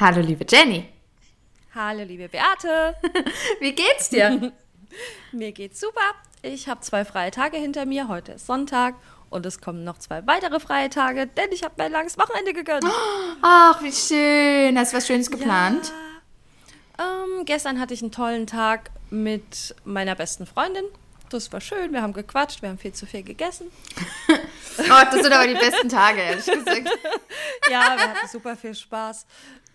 Hallo, liebe Jenny. Hallo, liebe Beate. Wie geht's dir? mir geht's super. Ich habe zwei freie Tage hinter mir. Heute ist Sonntag und es kommen noch zwei weitere freie Tage, denn ich habe mein langes Wochenende gegönnt. Ach, wie schön. Hast du was Schönes geplant? Ja. Ähm, gestern hatte ich einen tollen Tag mit meiner besten Freundin. Das war schön. Wir haben gequatscht, wir haben viel zu viel gegessen. oh, das sind aber die besten Tage, ehrlich gesagt. ja, wir hatten super viel Spaß.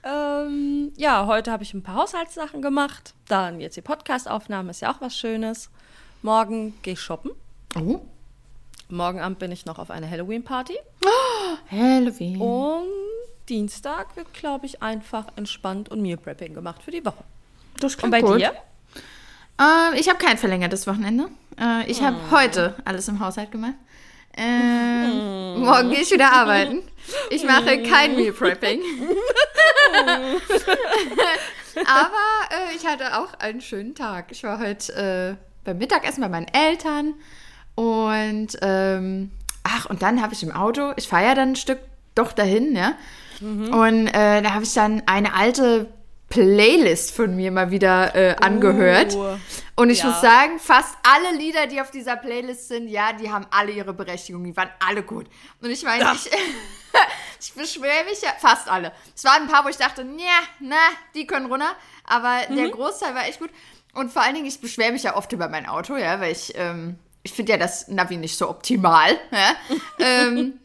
Ähm, ja, heute habe ich ein paar Haushaltssachen gemacht. Dann jetzt die Podcastaufnahme ist ja auch was Schönes. Morgen gehe ich shoppen. Oh. Morgen Abend bin ich noch auf einer Halloween-Party. Oh, Halloween. Und Dienstag wird, glaube ich, einfach entspannt und Meal Prepping gemacht für die Woche. Das klingt Und bei gut. dir? Äh, ich habe kein verlängertes Wochenende. Äh, ich habe hm. heute alles im Haushalt gemacht. Ähm, morgen gehe ich wieder arbeiten. Ich mache kein Meal Prepping. Aber äh, ich hatte auch einen schönen Tag. Ich war heute äh, beim Mittagessen bei meinen Eltern und ähm, ach, und dann habe ich im Auto, ich fahre ja dann ein Stück doch dahin, ja. Mhm. Und äh, da habe ich dann eine alte Playlist von mir mal wieder äh, angehört. Uh, und ich ja. muss sagen, fast alle Lieder, die auf dieser Playlist sind, ja, die haben alle ihre Berechtigung. Die waren alle gut. Und ich meine, ich, ich beschwere mich ja, fast alle. Es waren ein paar, wo ich dachte, ja, na, die können runter. Aber mhm. der Großteil war echt gut. Und vor allen Dingen, ich beschwere mich ja oft über mein Auto, ja, weil ich, ähm, ich finde ja das Navi nicht so optimal. Ja? ähm,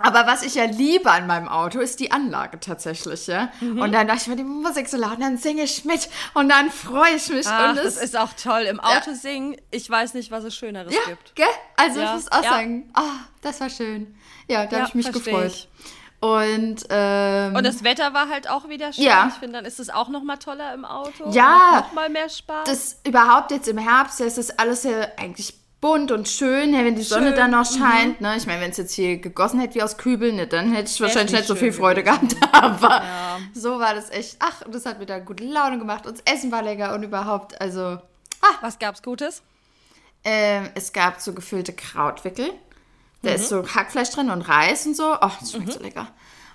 aber was ich ja liebe an meinem Auto, ist die Anlage tatsächlich, ja. Mhm. Und dann dachte ich mir, die Musik so laut, und dann singe ich mit und dann freue ich mich. Ach, und das ist auch toll. Im Auto ja. singen, ich weiß nicht, was es Schöneres ja, gibt. Gell? Also ja. ich muss auch sagen, oh, das war schön. Ja, da habe ich mich gefreut. Ich. Und, ähm, und das Wetter war halt auch wieder schön. Ja. Ich finde, dann ist es auch noch mal toller im Auto. Ja. Noch mal mehr Spaß. Das überhaupt jetzt im Herbst, ist das alles ja eigentlich bunt und schön, wenn die Sonne schön. dann noch scheint. Mhm. Ne? Ich meine, wenn es jetzt hier gegossen hätte wie aus Kübeln, ne, dann hätte ich wahrscheinlich nicht so viel Freude gehabt. Aber ja. so war das echt. Ach, das hat mir da gute Laune gemacht. Und das Essen war lecker und überhaupt, also. Ah. Was gab's Gutes? Ähm, es gab so gefüllte Krautwickel. Da mhm. ist so Hackfleisch drin und Reis und so. Ach, das schmeckt mhm. so lecker.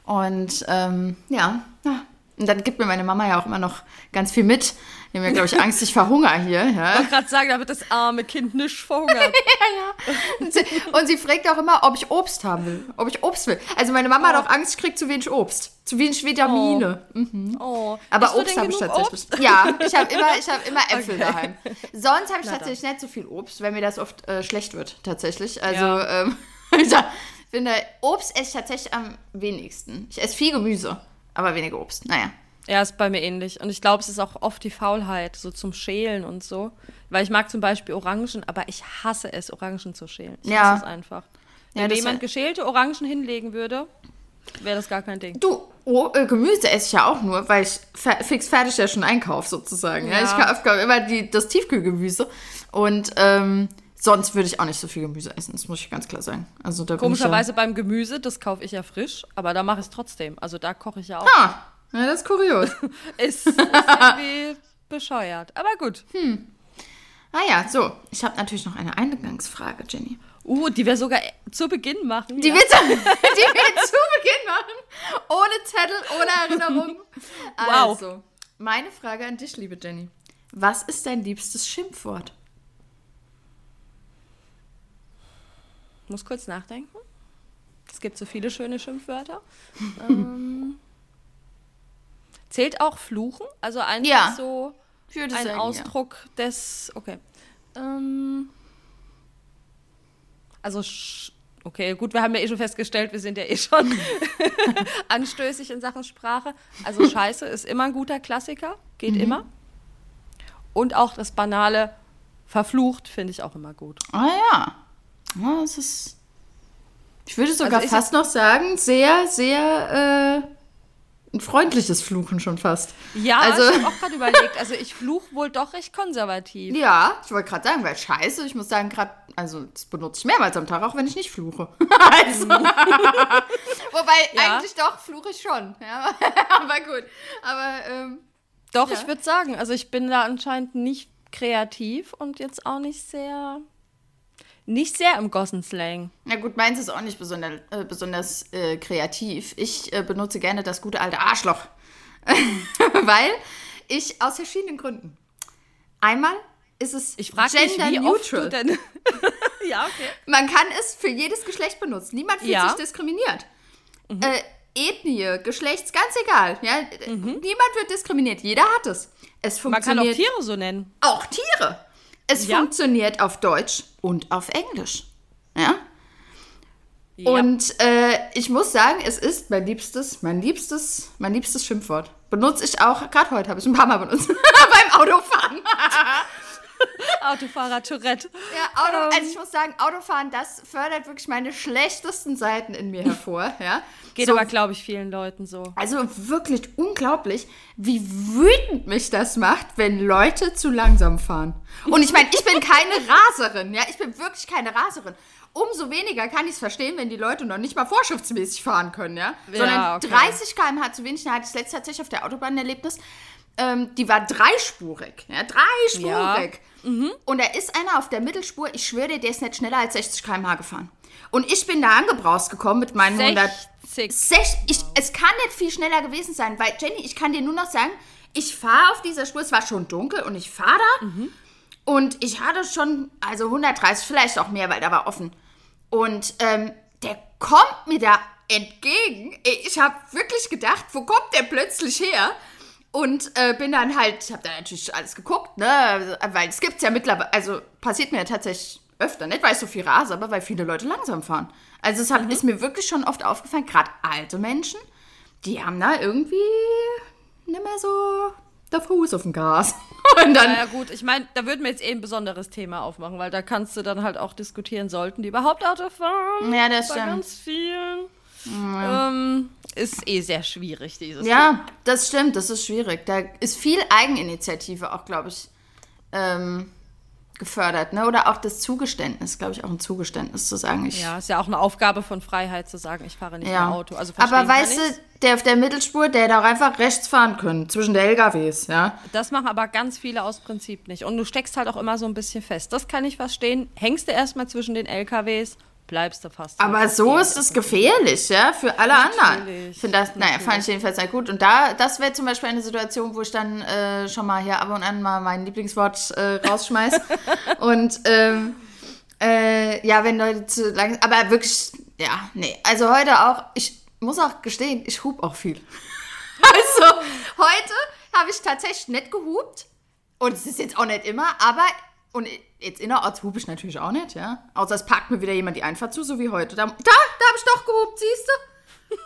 Und ähm, ja, ja, und dann gibt mir meine Mama ja auch immer noch ganz viel mit. Die haben ja, glaube ich, Angst, ich verhungere hier. Ja. Ich wollte gerade sagen, da wird das arme Kind nicht verhungert. ja, ja. Und sie, und sie, fragt auch immer, ob ich Obst haben will. Ob ich Obst will. Also meine Mama oh. hat auch Angst, ich kriege zu wenig Obst. Zu wenig Vitamine. Oh. Mhm. oh. Aber Obst habe ich tatsächlich. Obst? Ja, ich habe immer, hab immer Äpfel okay. daheim. Sonst habe ich Na tatsächlich dann. nicht so viel Obst, weil mir das oft äh, schlecht wird, tatsächlich. Also, ja. ähm, ich finde, Obst esse ich tatsächlich am wenigsten. Ich esse viel Gemüse, aber weniger Obst. Naja. Ja, ist bei mir ähnlich. Und ich glaube, es ist auch oft die Faulheit, so zum Schälen und so. Weil ich mag zum Beispiel Orangen, aber ich hasse es, Orangen zu schälen. Ich ja. hasse es einfach. Wenn ja, jemand geschälte Orangen hinlegen würde, wäre das gar kein Ding. Du, oh, äh, Gemüse esse ich ja auch nur, weil ich fix fertig ja schon einkaufe sozusagen. Ja. Ja, ich kaufe immer die, das Tiefkühlgemüse. Und ähm, sonst würde ich auch nicht so viel Gemüse essen, das muss ich ganz klar sagen. Also, da Komischerweise beim Gemüse, das kaufe ich ja frisch, aber da mache ich es trotzdem. Also da koche ich ja auch. Ah. Ja, das ist kurios. ist, ist irgendwie bescheuert. Aber gut. Hm. Ah ja, so. Ich habe natürlich noch eine Eingangsfrage, Jenny. Uh, die wir sogar zu Beginn machen. Die, ja. wir, zu, die wir zu Beginn machen. Ohne Zettel, ohne Erinnerung. Wow. Also, meine Frage an dich, liebe Jenny. Was ist dein liebstes Schimpfwort? Ich muss kurz nachdenken. Es gibt so viele schöne Schimpfwörter. ähm, Zählt auch Fluchen? Also einfach ja, so ein sagen, Ausdruck ja. des. Okay. Ähm, also, okay, gut, wir haben ja eh schon festgestellt, wir sind ja eh schon anstößig in Sachen Sprache. Also, Scheiße ist immer ein guter Klassiker, geht mhm. immer. Und auch das banale Verflucht finde ich auch immer gut. Ah ja. ja das ist. Ich würde sogar also fast noch sagen, sehr, sehr. Äh ein freundliches Fluchen schon fast. Ja, also, ich habe auch gerade überlegt. Also ich fluche wohl doch recht konservativ. Ja, ich wollte gerade sagen, weil scheiße, ich muss sagen, gerade, also das benutze ich mehrmals am Tag, auch wenn ich nicht fluche. also, wobei, ja. eigentlich doch, fluche ich schon. Ja, aber gut. Aber, ähm, Doch, ja. ich würde sagen, also ich bin da anscheinend nicht kreativ und jetzt auch nicht sehr nicht sehr im Gossenslang. Na gut, meins ist auch nicht besonders, äh, besonders äh, kreativ. Ich äh, benutze gerne das gute alte Arschloch. Weil ich aus verschiedenen Gründen. Einmal ist es ich gender mich, wie neutral. denn? ja, okay. Man kann es für jedes Geschlecht benutzen. Niemand fühlt ja. sich diskriminiert. Mhm. Äh, Ethnie, Geschlechts, ganz egal. Ja? Mhm. Niemand wird diskriminiert. Jeder hat es. Es funktioniert. Man kann auch Tiere so nennen. Auch Tiere. Es ja. funktioniert auf Deutsch und auf Englisch. Ja? ja. Und äh, ich muss sagen, es ist mein liebstes, mein liebstes, mein liebstes Schimpfwort. Benutze ich auch, gerade heute habe ich ein paar Mal benutzt, beim Autofahren. Autofahrer Tourette. Ja, Auto, um. also ich muss sagen, Autofahren, das fördert wirklich meine schlechtesten Seiten in mir hervor. Ja. Geht so, aber, glaube ich, vielen Leuten so. Also wirklich unglaublich, wie wütend mich das macht, wenn Leute zu langsam fahren. Und ich meine, ich bin keine Raserin, ja, ich bin wirklich keine Raserin. Umso weniger kann ich es verstehen, wenn die Leute noch nicht mal vorschriftsmäßig fahren können, ja. Sondern ja, okay. 30 km/h zu wenig. Da hatte ich letztes tatsächlich auf der Autobahn ein Erlebnis. Ähm, die war dreispurig, ja, dreispurig. Ja. Mhm. Und da ist einer auf der Mittelspur, ich schwöre dir, der ist nicht schneller als 60 km/h gefahren. Und ich bin da angebraust gekommen mit meinen 100. 60. Ich, es kann nicht viel schneller gewesen sein, weil Jenny, ich kann dir nur noch sagen, ich fahre auf dieser Spur, es war schon dunkel und ich fahre da mhm. und ich hatte schon, also 130, vielleicht auch mehr, weil da war offen. Und ähm, der kommt mir da entgegen. Ich habe wirklich gedacht, wo kommt der plötzlich her? Und äh, bin dann halt, ich habe da natürlich alles geguckt, ne, weil es gibt ja mittlerweile, also passiert mir ja tatsächlich öfter, nicht weil ich so viel rase, aber weil viele Leute langsam fahren. Also es hat, mhm. ist mir wirklich schon oft aufgefallen, gerade alte Menschen, die haben da irgendwie nicht mehr so der Fuß auf dem Gas. Und dann, ja, ja gut, ich meine, da würden wir jetzt eh ein besonderes Thema aufmachen, weil da kannst du dann halt auch diskutieren, sollten die überhaupt Auto fahren? Ja, das stimmt. Bei ganz vielen. Ja. Ähm, ist eh sehr schwierig, dieses Ja, Thema. das stimmt, das ist schwierig. Da ist viel Eigeninitiative auch, glaube ich, ähm, gefördert, ne? Oder auch das Zugeständnis, glaube ich, auch ein Zugeständnis zu sagen. Ich, ja, ist ja auch eine Aufgabe von Freiheit zu sagen, ich fahre nicht ja. mehr Auto. Also Aber weißt du, der auf der Mittelspur, der hätte auch einfach rechts fahren können, zwischen der LKWs, ja. Das machen aber ganz viele aus Prinzip nicht. Und du steckst halt auch immer so ein bisschen fest. Das kann ich verstehen. Hängst du erstmal zwischen den LKWs bleibst du fast. Aber so ist es gefährlich, ja, für alle Natürlich. anderen. Ich finde das, naja, fand ich jedenfalls sehr gut. Und da, das wäre zum Beispiel eine Situation, wo ich dann äh, schon mal hier ab und an mal mein Lieblingswort äh, rausschmeiß. und ähm, äh, ja, wenn Leute zu lang, aber wirklich, ja, nee. Also heute auch, ich muss auch gestehen, ich hub auch viel. also heute habe ich tatsächlich nicht gehupt. Und es ist jetzt auch nicht immer, aber und jetzt innerorts hupe ich natürlich auch nicht, ja. Außer es packt mir wieder jemand die Einfahrt zu, so wie heute. Da, da, da habe ich doch gehupt, siehst du?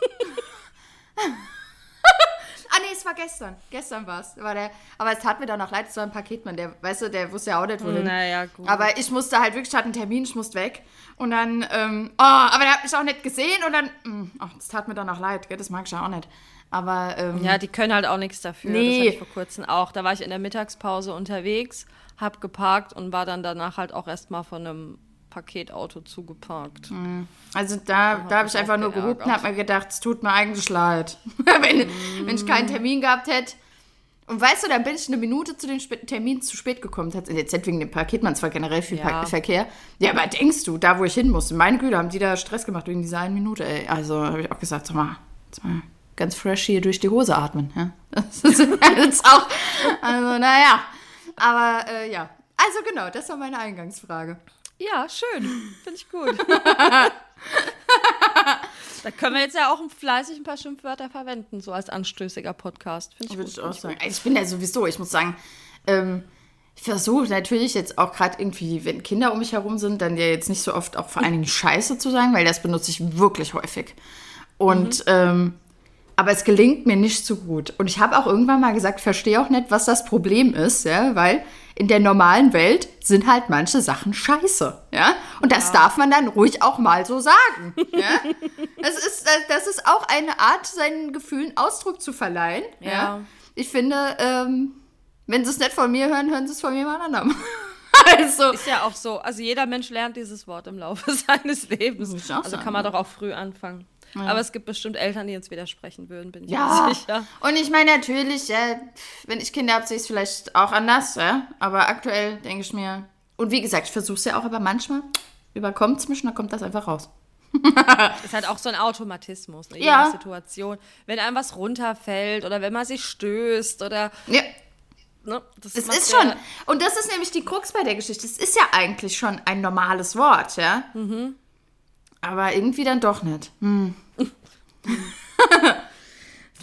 ah, nee, es war gestern. Gestern war es. aber es tat mir dann auch leid, es war ein Paketmann, der, weißt du, der wusste ja auch nicht, wohin. Naja, gut. Aber ich musste halt wirklich, ich hatte einen Termin, ich musste weg. Und dann, ähm, oh, aber der hat mich auch nicht gesehen und dann, mh, mm, oh, das tat mir dann auch leid, gell? das mag ich ja auch nicht. Aber, ähm, Ja, die können halt auch nichts dafür. Nee. Das hatte ich vor kurzem auch. Da war ich in der Mittagspause unterwegs hab geparkt und war dann danach halt auch erstmal von einem Paketauto zugeparkt. Mhm. Also da, da habe ich einfach nur gehupt und habe mir gedacht, es tut mir eigentlich leid. wenn, mm. wenn ich keinen Termin gehabt hätte. Und weißt du, dann bin ich eine Minute zu dem Termin zu spät gekommen. Jetzt wegen dem Paketmann, zwar generell viel ja. Verkehr. Ja, aber denkst du, da wo ich hin musste, meine Güte, haben die da Stress gemacht wegen dieser einen Minute. Ey. Also habe ich auch gesagt, sag mal, sag mal, ganz fresh hier durch die Hose atmen. Ja? Das ist jetzt auch, also naja. Aber äh, ja, also genau, das war meine Eingangsfrage. Ja, schön. Finde ich gut. da können wir jetzt ja auch fleißig ein paar Schimpfwörter verwenden, so als anstößiger Podcast. Finde ich, Würde ich auch sagen. Also ich bin ja sowieso, ich muss sagen, ähm, ich versuche natürlich jetzt auch gerade irgendwie, wenn Kinder um mich herum sind, dann ja jetzt nicht so oft auch vor allen Dingen Scheiße zu sagen, weil das benutze ich wirklich häufig. Und mhm. ähm, aber es gelingt mir nicht so gut. Und ich habe auch irgendwann mal gesagt, verstehe auch nicht, was das Problem ist, ja, weil in der normalen Welt sind halt manche Sachen scheiße, ja. Und das ja. darf man dann ruhig auch mal so sagen, ja. das ist, das ist auch eine Art, seinen Gefühlen Ausdruck zu verleihen, ja. ja. Ich finde, ähm, wenn sie es nicht von mir hören, hören sie es von jemand anderem. also. Ist ja auch so. Also jeder Mensch lernt dieses Wort im Laufe seines Lebens. Also kann man doch auch früh anfangen. Ja. Aber es gibt bestimmt Eltern, die uns widersprechen würden, bin ich ja. mir sicher. Und ich meine natürlich, ja, wenn ich Kinder habe, sehe ich es vielleicht auch anders, ja. Aber aktuell denke ich mir. Und wie gesagt, ich versuche es ja auch, aber manchmal überkommt es mich und dann kommt das einfach raus. ist halt auch so ein Automatismus, ne? ja. Situation. Wenn einem was runterfällt oder wenn man sich stößt oder. Ja. Ne? Das es ist schon. Und das ist nämlich die Krux bei der Geschichte. Es ist ja eigentlich schon ein normales Wort, ja. Mhm. Aber irgendwie dann doch nicht. Hm.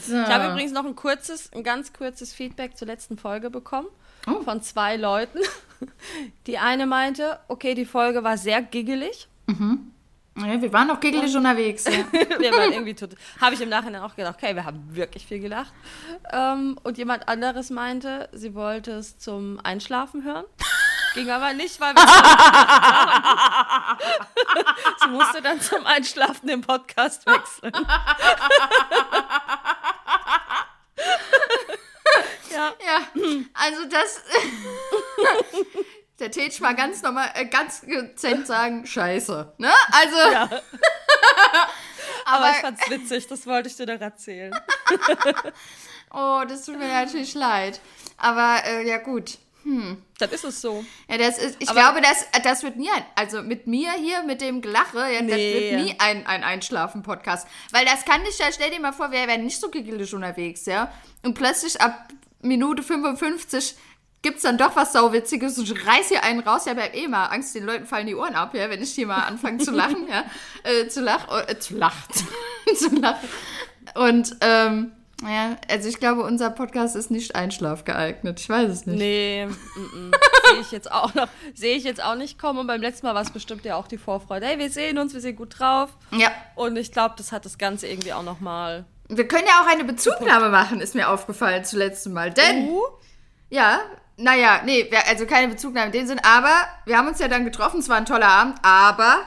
so. Ich habe übrigens noch ein kurzes, ein ganz kurzes Feedback zur letzten Folge bekommen. Oh. Von zwei Leuten. Die eine meinte, okay, die Folge war sehr giggelig. Mhm. Ja, wir waren auch giggelig ja. unterwegs. Ja. wir waren irgendwie total. Habe ich im Nachhinein auch gedacht, okay, wir haben wirklich viel gelacht. Ähm, und jemand anderes meinte, sie wollte es zum Einschlafen hören. Ging aber nicht, weil wir Sie musste dann zum Einschlafen den Podcast wechseln. ja. ja, also das. Der Tetsch war ganz normal, äh, ganz dezent sagen, scheiße. Ne? Also. Ja. aber, aber ich fand's witzig, das wollte ich dir noch erzählen. oh, das tut mir natürlich leid. Aber äh, ja, gut. Hm. Dann ist es so. Ja, das ist, ich aber glaube, das, das wird nie ein, also mit mir hier, mit dem Gelache, ja, nee. das wird nie ein, ein Einschlafen-Podcast. Weil das kann nicht, ja, stell dir mal vor, wir wären nicht so giggelig unterwegs, ja. Und plötzlich ab Minute 55 gibt es dann doch was Sauwitziges und ich reiß hier einen raus. Ja, hab eh mal Angst, den Leuten fallen die Ohren ab, ja, wenn ich hier mal anfange zu lachen, ja. Äh, zu lachen, äh, zu lachen, zu lachen. Und, ähm, ja, also ich glaube, unser Podcast ist nicht einschlafgeeignet. Ich weiß es nicht. Nee, sehe ich jetzt auch noch, sehe ich jetzt auch nicht kommen. Und beim letzten Mal war es bestimmt ja auch die Vorfreude. Hey, wir sehen uns, wir sind gut drauf. Ja. Und ich glaube, das hat das Ganze irgendwie auch noch mal. Wir können ja auch eine Bezugnahme machen, ist mir aufgefallen zuletzt Mal. Denn, uh. ja, naja, nee, also keine Bezugnahme in dem Sinn, aber wir haben uns ja dann getroffen, es war ein toller Abend, aber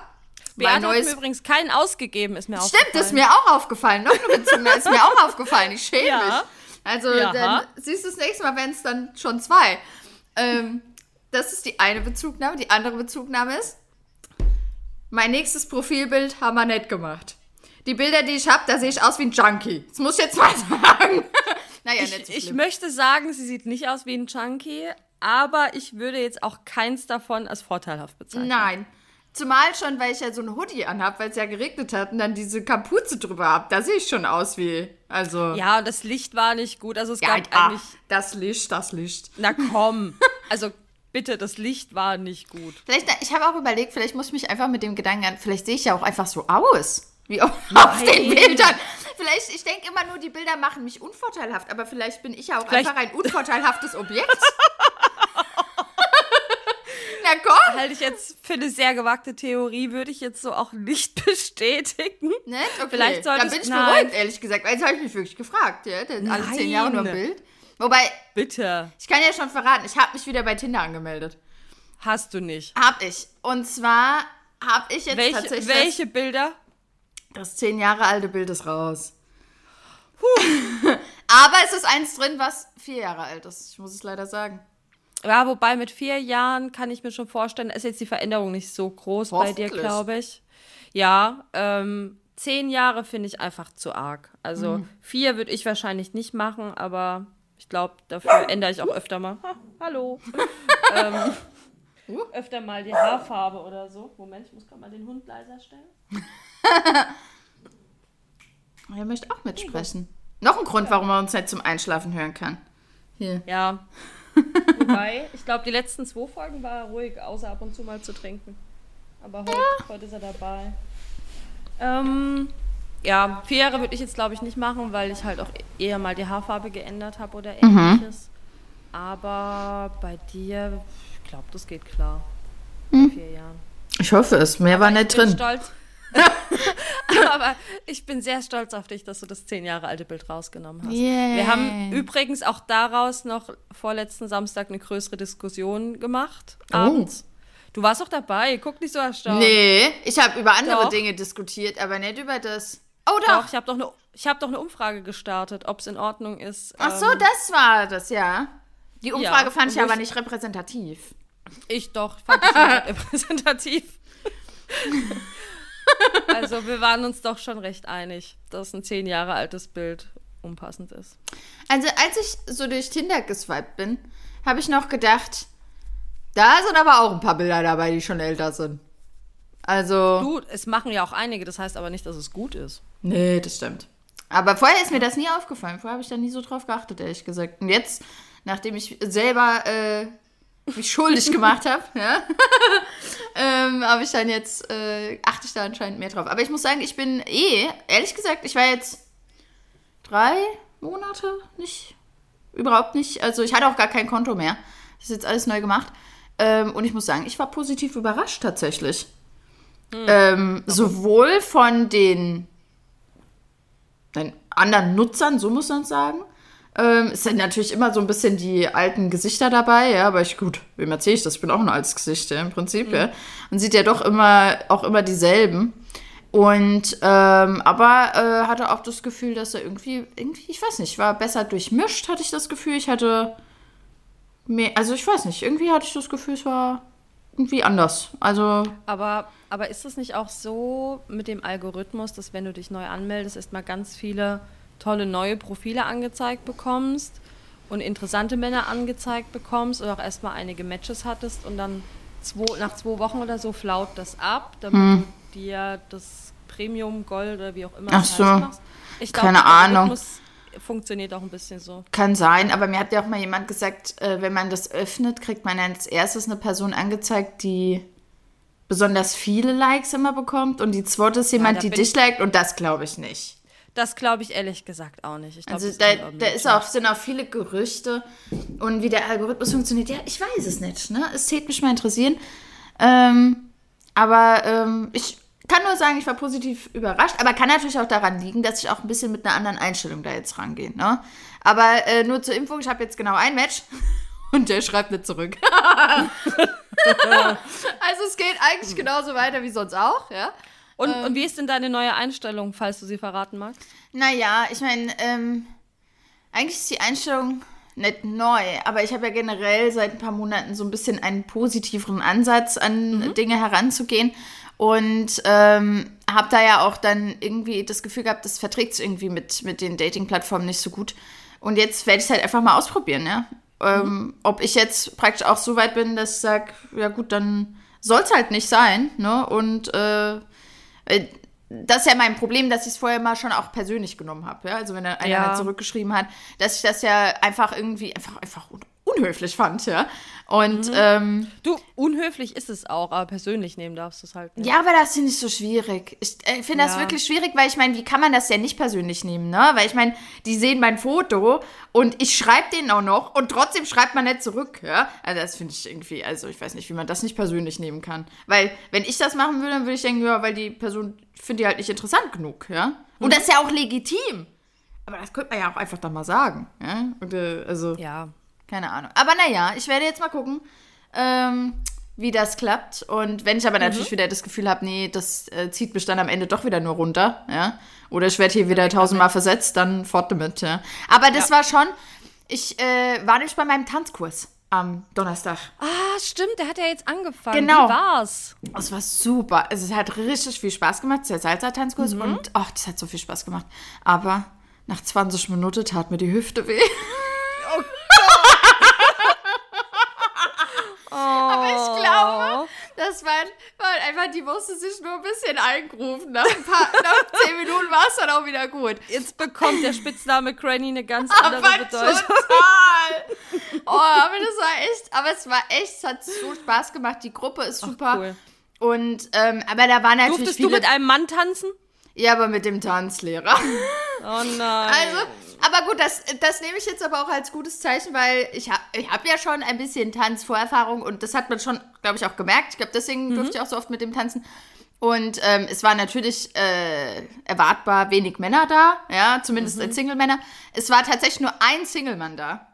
Beate neues... hat mir übrigens keinen ausgegeben, ist mir Stimmt, aufgefallen. Stimmt, ist mir auch aufgefallen. Noch eine Beziehung, ist mir auch aufgefallen. Ich schäme ja. mich. Also ja. dann siehst du das nächste Mal, wenn es dann schon zwei. Ähm, das ist die eine Bezugnahme. Die andere Bezugnahme ist, mein nächstes Profilbild haben wir nett gemacht. Die Bilder, die ich habe, da sehe ich aus wie ein Junkie. Das muss ich jetzt mal sagen. naja, ich, nicht so ich möchte sagen, sie sieht nicht aus wie ein Junkie, aber ich würde jetzt auch keins davon als vorteilhaft bezeichnen. Nein. Zumal schon, weil ich ja so ein Hoodie anhab, weil es ja geregnet hat und dann diese Kapuze drüber hab. Da sehe ich schon aus wie, also... Ja, und das Licht war nicht gut. Also es ja, gab ja, eigentlich... Das Licht, das Licht. Na komm. also bitte, das Licht war nicht gut. Vielleicht, ich habe auch überlegt, vielleicht muss ich mich einfach mit dem Gedanken an, vielleicht sehe ich ja auch einfach so aus. Wie auf, auf den Bildern. Vielleicht, ich denke immer nur, die Bilder machen mich unvorteilhaft, aber vielleicht bin ich ja auch vielleicht. einfach ein unvorteilhaftes Objekt. Na komm! Halte ich jetzt für eine sehr gewagte Theorie, würde ich jetzt so auch nicht bestätigen. Nett? Okay. Vielleicht sollte Dann bin ich nein. beruhigt, ehrlich gesagt. Weil jetzt habe ich mich wirklich gefragt. Ja? Alle zehn Jahre nur ein Bild. Wobei. Bitte. Ich kann ja schon verraten, ich habe mich wieder bei Tinder angemeldet. Hast du nicht? Hab ich. Und zwar habe ich jetzt welche, tatsächlich. Welche Bilder? Das zehn Jahre alte Bild ist raus. Aber es ist eins drin, was vier Jahre alt ist. Ich muss es leider sagen. Ja, wobei mit vier Jahren kann ich mir schon vorstellen, ist jetzt die Veränderung nicht so groß bei dir, glaube ich. Ja, ähm, zehn Jahre finde ich einfach zu arg. Also mhm. vier würde ich wahrscheinlich nicht machen, aber ich glaube, dafür ändere ich auch öfter mal. Ha, hallo. ähm, uh. Öfter mal die Haarfarbe oder so. Moment, ich muss gerade mal den Hund leiser stellen. er möchte auch mitsprechen. Noch ein Grund, warum man uns nicht zum Einschlafen hören kann. Hier. Ja. Wobei, ich glaube, die letzten zwei Folgen war er ruhig, außer ab und zu mal zu trinken. Aber heute, ja. heute ist er dabei. Ähm, ja, vier Jahre würde ich jetzt, glaube ich, nicht machen, weil ich halt auch eher mal die Haarfarbe geändert habe oder mhm. ähnliches. Mhm. Aber bei dir, ich glaube, das geht klar. Mhm. vier Jahren. Ich hoffe es. Mehr Aber war nicht drin. Stolz. Aber ich bin sehr stolz auf dich, dass du das zehn Jahre alte Bild rausgenommen hast. Yeah. Wir haben übrigens auch daraus noch vorletzten Samstag eine größere Diskussion gemacht, oh. abends. Du warst doch dabei, guck nicht so erstaunt. Nee, ich habe über andere doch. Dinge diskutiert, aber nicht über das. Oh doch. doch ich habe doch, eine, hab doch eine Umfrage gestartet, ob es in Ordnung ist. Ach so, ähm, das war das, ja. Die Umfrage ja, fand ich aber nicht repräsentativ. Ich doch, fand ich repräsentativ. also wir waren uns doch schon recht einig, dass ein zehn Jahre altes Bild unpassend ist. Also als ich so durch Tinder geswiped bin, habe ich noch gedacht, da sind aber auch ein paar Bilder dabei, die schon älter sind. Also. Du, es machen ja auch einige, das heißt aber nicht, dass es gut ist. Nee, das stimmt. Aber vorher ist mir das nie aufgefallen. Vorher habe ich da nie so drauf geachtet, ehrlich gesagt. Und jetzt, nachdem ich selber äh, mich schuldig gemacht habe, ja, ähm, habe ich dann jetzt, äh, achte ich da anscheinend mehr drauf. Aber ich muss sagen, ich bin eh, ehrlich gesagt, ich war jetzt drei Monate nicht, überhaupt nicht. Also ich hatte auch gar kein Konto mehr. Das ist jetzt alles neu gemacht. Ähm, und ich muss sagen, ich war positiv überrascht tatsächlich. Hm. Ähm, sowohl von den, den, anderen Nutzern, so muss man sagen. Ähm, es sind natürlich immer so ein bisschen die alten Gesichter dabei, ja, aber ich, gut, wem erzähle ich das? Ich bin auch ein altes Gesicht, ja, im Prinzip, hm. ja. Man sieht ja doch immer, auch immer dieselben. Und, ähm, aber äh, hatte auch das Gefühl, dass er irgendwie, irgendwie, ich weiß nicht, war besser durchmischt, hatte ich das Gefühl. Ich hatte mehr, also ich weiß nicht, irgendwie hatte ich das Gefühl, es war irgendwie anders. Also. Aber, aber ist es nicht auch so mit dem Algorithmus, dass wenn du dich neu anmeldest, erstmal ganz viele tolle neue Profile angezeigt bekommst und interessante Männer angezeigt bekommst oder auch erstmal einige Matches hattest und dann zwei, nach zwei Wochen oder so flaut das ab, damit hm. du dir das Premium Gold oder wie auch immer Ach so. machst. Ich glaub, Keine Ahnung funktioniert auch ein bisschen so. Kann sein, aber mir hat ja auch mal jemand gesagt, äh, wenn man das öffnet, kriegt man als erstes eine Person angezeigt, die besonders viele Likes immer bekommt und die zweite ist jemand, ja, die dich liked und das glaube ich nicht. Das glaube ich ehrlich gesagt auch nicht. Glaub, also da, da ist auch, sind auch viele Gerüchte und wie der Algorithmus funktioniert, ja, ich weiß es nicht. Ne? Es täte mich mal interessieren. Ähm, aber ähm, ich kann nur sagen, ich war positiv überrascht, aber kann natürlich auch daran liegen, dass ich auch ein bisschen mit einer anderen Einstellung da jetzt rangehe. Ne? Aber äh, nur zur Info, ich habe jetzt genau ein Match und der schreibt nicht zurück. also es geht eigentlich genauso weiter wie sonst auch, ja. Und, ähm, und wie ist denn deine neue Einstellung, falls du sie verraten magst? Naja, ich meine, ähm, eigentlich ist die Einstellung nicht neu, aber ich habe ja generell seit ein paar Monaten so ein bisschen einen positiveren Ansatz an mhm. Dinge heranzugehen. Und ähm, habe da ja auch dann irgendwie das Gefühl gehabt, das verträgt sich irgendwie mit, mit den Dating-Plattformen nicht so gut. Und jetzt werde ich es halt einfach mal ausprobieren, ja. Ähm, mhm. Ob ich jetzt praktisch auch so weit bin, dass ich sage, ja gut, dann soll es halt nicht sein, ne? Und äh, das ist ja mein Problem, dass ich es vorher mal schon auch persönlich genommen habe. Ja? Also wenn einer ja. zurückgeschrieben hat, dass ich das ja einfach irgendwie einfach, einfach unhöflich fand, ja. Und mhm. ähm, du, unhöflich ist es auch, aber persönlich nehmen darfst du es halt nicht. Ja, aber das finde ich so schwierig. Ich äh, finde das wirklich schwierig, weil ich meine, wie kann man das ja nicht persönlich nehmen, ne? Weil ich meine, die sehen mein Foto und ich schreibe denen auch noch und trotzdem schreibt man nicht zurück, ja? Also das finde ich irgendwie, also ich weiß nicht, wie man das nicht persönlich nehmen kann. Weil, wenn ich das machen würde, dann würde ich denken, ja, weil die Person finde die halt nicht interessant genug, ja? Und mhm. das ist ja auch legitim. Aber das könnte man ja auch einfach dann mal sagen, ja? Und, äh, also. Ja. Keine Ahnung. Aber naja, ich werde jetzt mal gucken, ähm, wie das klappt. Und wenn ich aber mhm. natürlich wieder das Gefühl habe, nee, das äh, zieht mich dann am Ende doch wieder nur runter, ja. Oder ich werde hier wieder tausendmal versetzt, dann fort damit, ja. Aber das ja. war schon, ich äh, war nicht bei meinem Tanzkurs am Donnerstag. Ah, stimmt, der hat ja jetzt angefangen. Genau. Wie war's? Es war super. Also, es hat richtig viel Spaß gemacht, der Salsa-Tanzkurs. Mhm. Und, ach, das hat so viel Spaß gemacht. Aber nach 20 Minuten tat mir die Hüfte weh. Oh Aber ich glaube, das war, war einfach, die musste sich nur ein bisschen eingerufen. Nach, ein paar, nach zehn Minuten war es dann auch wieder gut. Jetzt bekommt der Spitzname Granny eine ganz andere aber Bedeutung. Total. Oh, aber das war echt, aber es war echt, es hat so Spaß gemacht. Die Gruppe ist super. Ach, cool. Und, ähm, aber da war natürlich. Durftest viele, du mit einem Mann tanzen? Ja, aber mit dem Tanzlehrer. Oh nein. Also, aber gut, das, das nehme ich jetzt aber auch als gutes Zeichen, weil ich habe ich hab ja schon ein bisschen Tanzvorerfahrung und das hat man schon, glaube ich, auch gemerkt. Ich glaube, deswegen mhm. durfte ich auch so oft mit dem tanzen. Und ähm, es war natürlich äh, erwartbar wenig Männer da, ja, zumindest mhm. Single-Männer. Es war tatsächlich nur ein Single-Mann da.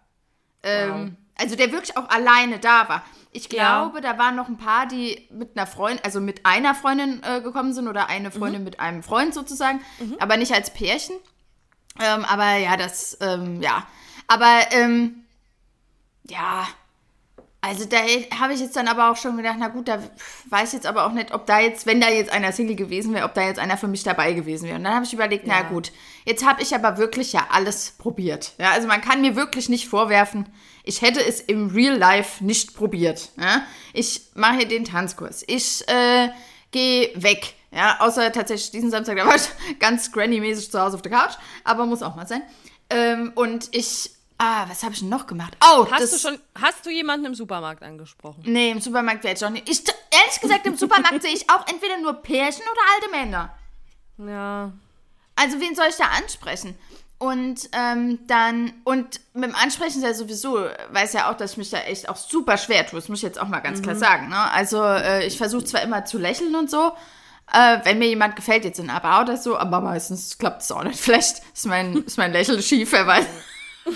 Ähm, wow. Also der wirklich auch alleine da war. Ich glaube, ja. da waren noch ein paar, die mit einer Freundin, also mit einer Freundin äh, gekommen sind oder eine Freundin mhm. mit einem Freund sozusagen, mhm. aber nicht als Pärchen. Ähm, aber ja, das, ähm, ja. Aber, ähm, ja. Also da habe ich jetzt dann aber auch schon gedacht, na gut, da weiß ich jetzt aber auch nicht, ob da jetzt, wenn da jetzt einer Single gewesen wäre, ob da jetzt einer für mich dabei gewesen wäre. Und dann habe ich überlegt, ja. na gut, jetzt habe ich aber wirklich ja alles probiert. Ja, also man kann mir wirklich nicht vorwerfen, ich hätte es im Real Life nicht probiert. Ja? Ich mache hier den Tanzkurs. Ich äh, geh weg. Ja, außer tatsächlich diesen Samstag, da war ich ganz granny-mäßig zu Hause auf der Couch, aber muss auch mal sein. Ähm, und ich, ah, was habe ich denn noch gemacht? Oh, hast das, du schon, hast du jemanden im Supermarkt angesprochen? Nee, im Supermarkt wäre ich auch nicht. Ich, ehrlich gesagt, im Supermarkt sehe ich auch entweder nur Pärchen oder alte Männer. Ja. Also, wen soll ich da ansprechen? Und ähm, dann, und mit dem Ansprechen ist ja sowieso, weiß ja auch, dass ich mich da echt auch super schwer tue. Das muss ich jetzt auch mal ganz mhm. klar sagen. Ne? Also, äh, ich versuche zwar immer zu lächeln und so, äh, wenn mir jemand gefällt, jetzt in Bar oder so, aber meistens klappt es auch nicht. Vielleicht ist mein, ist mein Lächeln schief, wer weiß.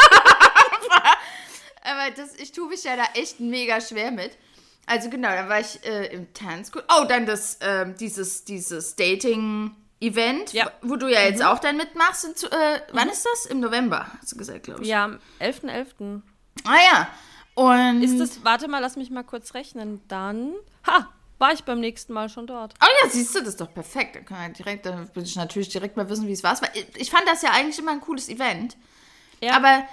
aber das, ich tue mich ja da echt mega schwer mit. Also genau, dann war ich äh, im Tanzkurs. Oh, dann das, äh, dieses, dieses Dating- Event, ja. wo du ja jetzt mhm. auch dann mitmachst. In, äh, wann mhm. ist das? Im November, hast du gesagt, glaube ich. Ja, am 11.11. .11. Ah ja. Und ist das, warte mal, lass mich mal kurz rechnen. Dann, ha, war ich beim nächsten Mal schon dort. Oh ja, siehst du, das ist doch perfekt. Dann, kann direkt, dann will ich natürlich direkt mal wissen, wie es war. Ich, ich fand das ja eigentlich immer ein cooles Event. Ja. Aber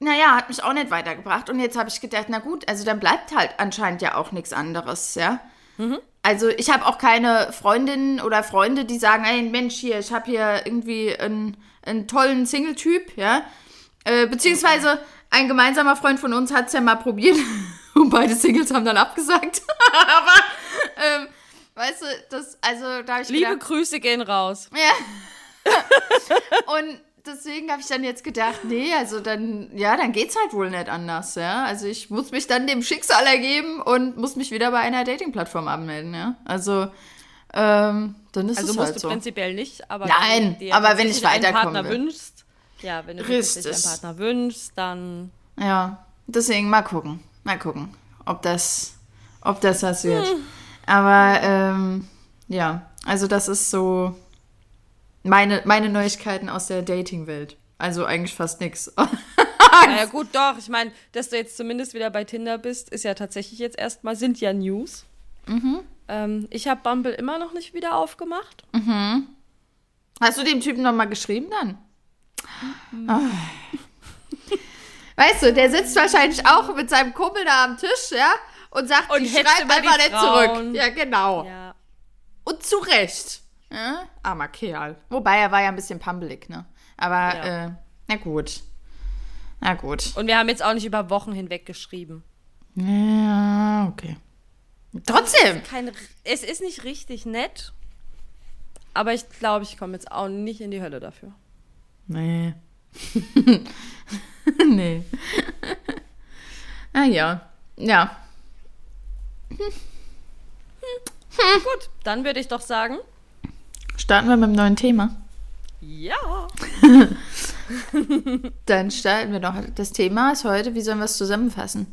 naja, hat mich auch nicht weitergebracht. Und jetzt habe ich gedacht, na gut, also dann bleibt halt anscheinend ja auch nichts anderes, ja. Mhm. Also ich habe auch keine Freundinnen oder Freunde, die sagen, ey Mensch, hier, ich habe hier irgendwie einen, einen tollen Single-Typ, ja. Äh, beziehungsweise ein gemeinsamer Freund von uns hat es ja mal probiert und beide Singles haben dann abgesagt. Aber, ähm, weißt du, das, also da ich Liebe gedacht, Grüße gehen raus. Ja. und deswegen habe ich dann jetzt gedacht, nee, also dann, ja, dann geht's halt wohl nicht anders, ja. Also ich muss mich dann dem Schicksal ergeben und muss mich wieder bei einer Dating-Plattform anmelden, ja. Also, ähm, dann ist also es halt so. Also musst du prinzipiell nicht, aber Nein, wenn aber wenn ich weiterkommen Partner will. wünschst, ja, wenn du Richtig. einen Partner wünschst, dann Ja, deswegen mal gucken, mal gucken, ob das ob das was wird. Hm. Aber ähm, ja, also das ist so meine, meine Neuigkeiten aus der Dating-Welt. Also eigentlich fast nichts. naja, gut, doch. Ich meine, dass du jetzt zumindest wieder bei Tinder bist, ist ja tatsächlich jetzt erstmal, sind ja News. Mhm. Ähm, ich habe Bumble immer noch nicht wieder aufgemacht. Mhm. Hast du dem Typen nochmal geschrieben dann? Mhm. Oh. Weißt du, der sitzt wahrscheinlich auch mit seinem Kumpel da am Tisch, ja, und sagt, und ich schreibe einfach nicht zurück. Ja, genau. Ja. Und zu Recht. Ja? Armer Kerl. Wobei er war ja ein bisschen pummelig, ne? Aber, ja. äh, na gut. Na gut. Und wir haben jetzt auch nicht über Wochen hinweg geschrieben. Ja, okay. Trotzdem. Es, kein, es ist nicht richtig nett, aber ich glaube, ich komme jetzt auch nicht in die Hölle dafür. Nee. nee. ah ja. Ja. Hm. Gut, dann würde ich doch sagen, Starten wir mit dem neuen Thema. Ja. Dann starten wir noch. Das Thema ist heute, wie sollen wir es zusammenfassen?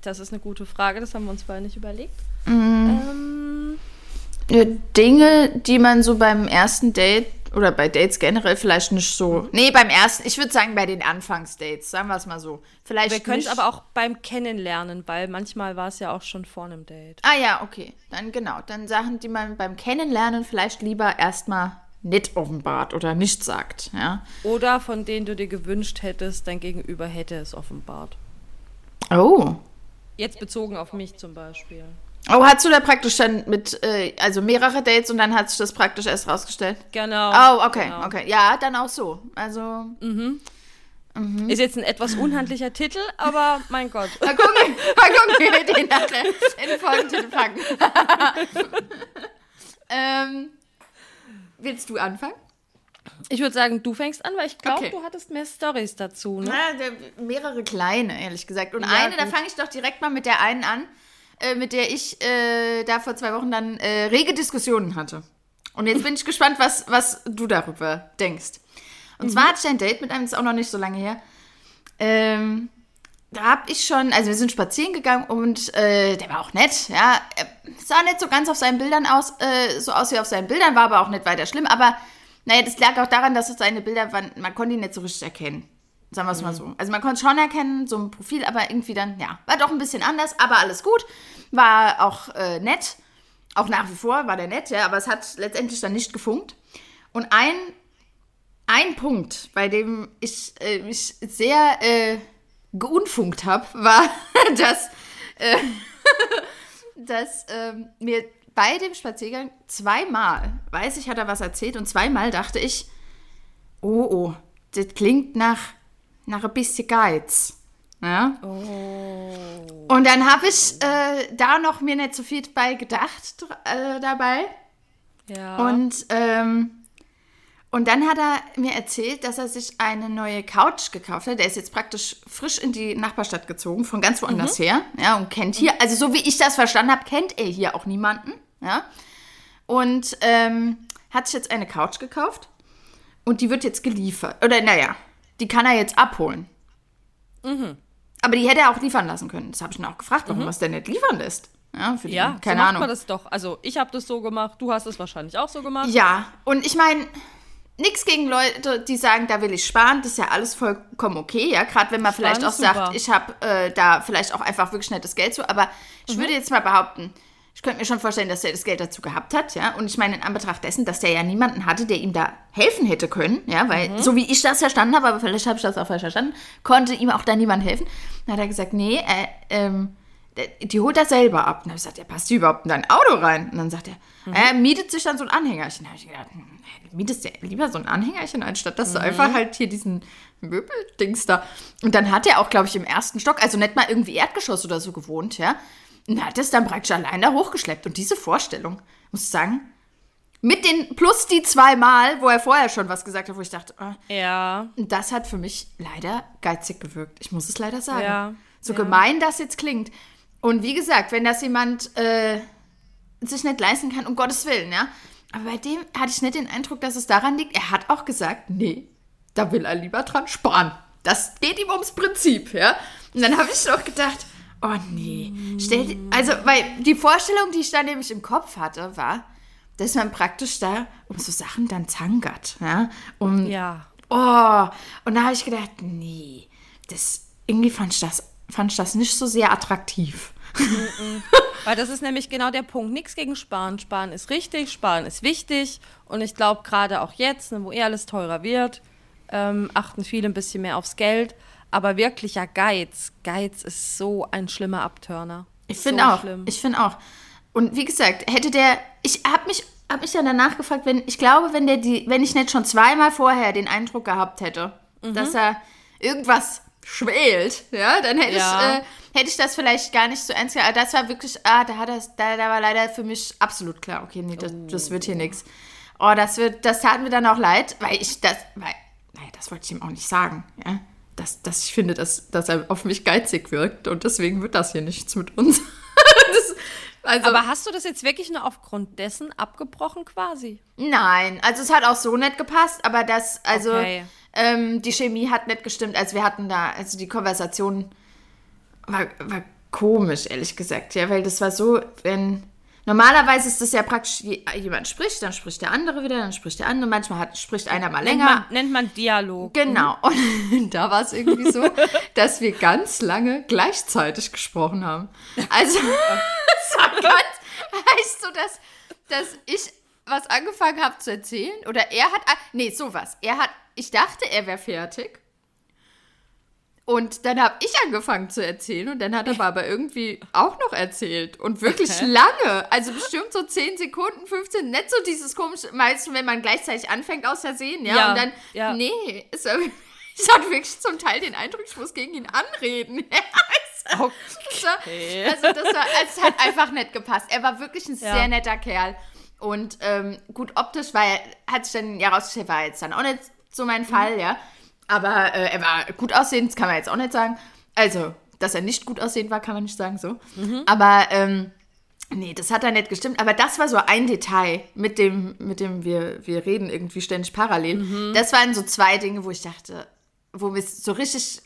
Das ist eine gute Frage, das haben wir uns vorher nicht überlegt. Mm. Ähm. Dinge, die man so beim ersten Date oder bei Dates generell vielleicht nicht so. Nee, beim ersten, ich würde sagen bei den Anfangsdates, sagen wir es mal so. Vielleicht wir können es aber auch beim Kennenlernen, weil manchmal war es ja auch schon vor einem Date. Ah ja, okay. Dann genau. Dann Sachen, die man beim Kennenlernen vielleicht lieber erstmal nicht offenbart oder nicht sagt, ja. Oder von denen du dir gewünscht hättest, dein Gegenüber hätte es offenbart. Oh. Jetzt bezogen auf mich zum Beispiel. Oh, hast du da praktisch dann mit, äh, also mehrere Dates und dann hat sich das praktisch erst rausgestellt? Genau. Oh, okay, genau. okay. Ja, dann auch so. Also. Mhm. Mhm. Ist jetzt ein etwas unhandlicher Titel, aber mein Gott. Mal gucken, mal gucken wie wir den nachher in den Folgentitel packen. ähm, willst du anfangen? Ich würde sagen, du fängst an, weil ich glaube, okay. du hattest mehr Stories dazu. Ne? Ja, mehrere kleine, ehrlich gesagt. Und ja, eine, gut. da fange ich doch direkt mal mit der einen an äh, mit der ich äh, da vor zwei Wochen dann äh, rege Diskussionen hatte. Und jetzt bin ich gespannt, was, was du darüber denkst. Und mhm. zwar hatte ich ein Date mit einem, das ist auch noch nicht so lange her. Ähm, da habe ich schon, also wir sind spazieren gegangen und äh, der war auch nett, ja. Er sah nicht so ganz auf seinen Bildern aus, äh, so aus wie auf seinen Bildern, war aber auch nicht weiter schlimm. Aber naja, das lag auch daran, dass es seine Bilder waren, man konnte ihn nicht so richtig erkennen. Sagen wir es mal mhm. so. Also man konnte schon erkennen, so ein Profil, aber irgendwie dann, ja, war doch ein bisschen anders, aber alles gut. War auch äh, nett. Auch nach wie vor war der nett, ja, aber es hat letztendlich dann nicht gefunkt. Und ein, ein Punkt, bei dem ich äh, mich sehr äh, geunfunkt habe, war, dass, äh, dass ähm, mir bei dem Spaziergang zweimal, weiß ich, hat er was erzählt und zweimal dachte ich, oh, oh, das klingt nach, nach ein bisschen Geiz. Ja? Oh. Und dann habe ich äh, da noch mir nicht so viel bei gedacht äh, dabei. Ja. Und, ähm, und dann hat er mir erzählt, dass er sich eine neue Couch gekauft hat. Der ist jetzt praktisch frisch in die Nachbarstadt gezogen, von ganz woanders mhm. her. Ja, und kennt hier, also so wie ich das verstanden habe, kennt er hier auch niemanden. Ja. Und ähm, hat sich jetzt eine Couch gekauft und die wird jetzt geliefert. Oder naja, die kann er jetzt abholen. Mhm. Aber die hätte er auch liefern lassen können. Das habe ich ihn auch gefragt, warum mhm. es denn nicht liefern lässt. Ja, für die, ja keine so macht Ahnung. man das doch. Also ich habe das so gemacht, du hast es wahrscheinlich auch so gemacht. Ja, und ich meine, nichts gegen Leute, die sagen, da will ich sparen, das ist ja alles vollkommen okay, ja. Gerade wenn man Sparen vielleicht auch sagt, ich habe äh, da vielleicht auch einfach wirklich nettes Geld zu. Aber ich mhm. würde jetzt mal behaupten, ich könnte mir schon vorstellen, dass er das Geld dazu gehabt hat, ja. Und ich meine, in Anbetracht dessen, dass der ja niemanden hatte, der ihm da helfen hätte können, ja, weil mhm. so wie ich das verstanden habe, aber vielleicht habe ich das auch falsch verstanden, konnte ihm auch da niemand helfen. Dann hat er gesagt, nee, äh, ähm, die holt er selber ab. Und dann habe ich gesagt, ja, passt die überhaupt in dein Auto rein? Und dann sagt er, mhm. er mietet sich dann so ein Anhängerchen. Da habe ich gedacht, hm, mietest du lieber so ein Anhängerchen, anstatt dass mhm. du einfach halt hier diesen Möbeldings da. Und dann hat er auch, glaube ich, im ersten Stock, also nicht mal irgendwie Erdgeschoss oder so gewohnt, ja. Und hat es dann praktisch allein da hochgeschleppt. Und diese Vorstellung, muss ich sagen, mit den plus die zwei Mal, wo er vorher schon was gesagt hat, wo ich dachte, oh, ja. Das hat für mich leider geizig gewirkt. Ich muss es leider sagen. Ja. So ja. gemein das jetzt klingt. Und wie gesagt, wenn das jemand äh, sich nicht leisten kann, um Gottes Willen, ja. Aber bei dem hatte ich nicht den Eindruck, dass es daran liegt. Er hat auch gesagt, nee, da will er lieber dran sparen. Das geht ihm ums Prinzip, ja. Und dann habe ich noch gedacht, Oh nee. Stell, also, weil die Vorstellung, die ich da nämlich im Kopf hatte, war, dass man praktisch da um so Sachen dann zangert. Ja. Um, ja. Oh. Und da habe ich gedacht, nee, das, irgendwie fand ich, das, fand ich das nicht so sehr attraktiv. Weil das ist nämlich genau der Punkt. Nichts gegen Sparen. Sparen ist richtig, Sparen ist wichtig. Und ich glaube, gerade auch jetzt, ne, wo eh alles teurer wird, ähm, achten viele ein bisschen mehr aufs Geld. Aber wirklicher Geiz, Geiz ist so ein schlimmer Abturner. Ich finde so auch. Schlimm. Ich finde auch. Und wie gesagt, hätte der, ich habe mich, hab mich ja danach gefragt, wenn, ich glaube, wenn der die, wenn ich nicht schon zweimal vorher den Eindruck gehabt hätte, mhm. dass er irgendwas schwelt, ja, dann hätte ja. ich, äh, hätte ich das vielleicht gar nicht so ernst genommen. Aber das war wirklich, ah, da hat das, da, da war leider für mich absolut klar, okay, nee, das, oh. das wird hier nichts. Oh, das wird, das tat mir dann auch leid, weil ich das, weil, naja, das wollte ich ihm auch nicht sagen, ja dass, dass ich finde, dass, dass er auf mich geizig wirkt und deswegen wird das hier nichts mit uns. das, also, Aber hast du das jetzt wirklich nur aufgrund dessen abgebrochen quasi? Nein, also es hat auch so nett gepasst, aber das, also okay. ähm, die Chemie hat nicht gestimmt, als wir hatten da, also die Konversation war, war komisch, ehrlich gesagt, ja, weil das war so, wenn Normalerweise ist das ja praktisch, jemand spricht, dann spricht der andere wieder, dann spricht der andere. Manchmal hat, spricht einer mal länger. Nennt man, nennt man Dialog. Genau. Und da war es irgendwie so, dass wir ganz lange gleichzeitig gesprochen haben. Also, es war ganz, weißt du, dass, dass ich was angefangen habe zu erzählen oder er hat, nee, sowas. Er hat, ich dachte, er wäre fertig. Und dann habe ich angefangen zu erzählen und dann hat er aber irgendwie auch noch erzählt und wirklich okay. lange. Also bestimmt so 10 Sekunden, 15, nicht so dieses komische, meistens wenn man gleichzeit anfängt aus Versehen, ja, ja und dann, ja. nee, es, ich hatte wirklich zum Teil den Eindruck, ich muss gegen ihn anreden. okay. Also das war, also es hat einfach nett gepasst. Er war wirklich ein ja. sehr netter Kerl. Und ähm, gut, optisch war er, hat sich dann ja rausgestellt, war jetzt dann auch nicht so mein Fall, mhm. ja. Aber äh, er war gut aussehend, das kann man jetzt auch nicht sagen. Also, dass er nicht gut aussehend war, kann man nicht sagen so. Mhm. Aber ähm, nee, das hat da nicht gestimmt. Aber das war so ein Detail, mit dem, mit dem wir, wir reden irgendwie ständig parallel. Mhm. Das waren so zwei Dinge, wo ich dachte, wo es so richtig,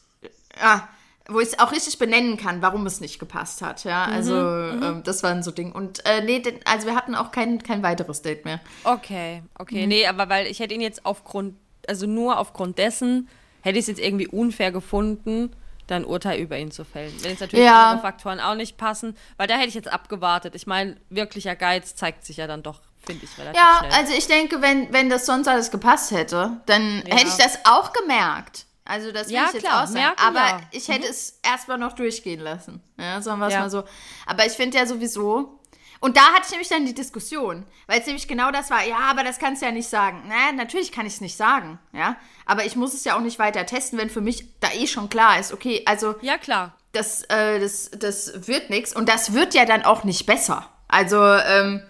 ja, wo ich es auch richtig benennen kann, warum es nicht gepasst hat. Ja, mhm, also mhm. ähm, das waren so Dinge. Und äh, nee, also wir hatten auch kein, kein weiteres Date mehr. Okay, okay. Mhm. Nee, aber weil ich hätte ihn jetzt aufgrund also nur aufgrund dessen hätte ich es jetzt irgendwie unfair gefunden, dann Urteil über ihn zu fällen. Wenn jetzt natürlich ja. andere Faktoren auch nicht passen, weil da hätte ich jetzt abgewartet. Ich meine, wirklicher Geiz zeigt sich ja dann doch, finde ich, relativ ja, schnell. Ja, also ich denke, wenn, wenn das sonst alles gepasst hätte, dann ja. hätte ich das auch gemerkt. Also das will ja, ich jetzt klar, auch sagen. Merken, Aber ich hätte mhm. es erstmal noch durchgehen lassen. Ja, sagen wir es mal so. Aber ich finde ja sowieso, Und da hatte ich nämlich dann die Diskussion, weil es nämlich genau das war, ja, aber das kannst du ja nicht sagen. Na, natürlich kann ich es nicht sagen, ja. Aber ich muss es ja auch nicht weiter testen, wenn für mich da eh schon klar ist, okay, also. Ja, klar. Das, äh, das, das wird nichts und das wird ja dann auch nicht besser. Also, ähm,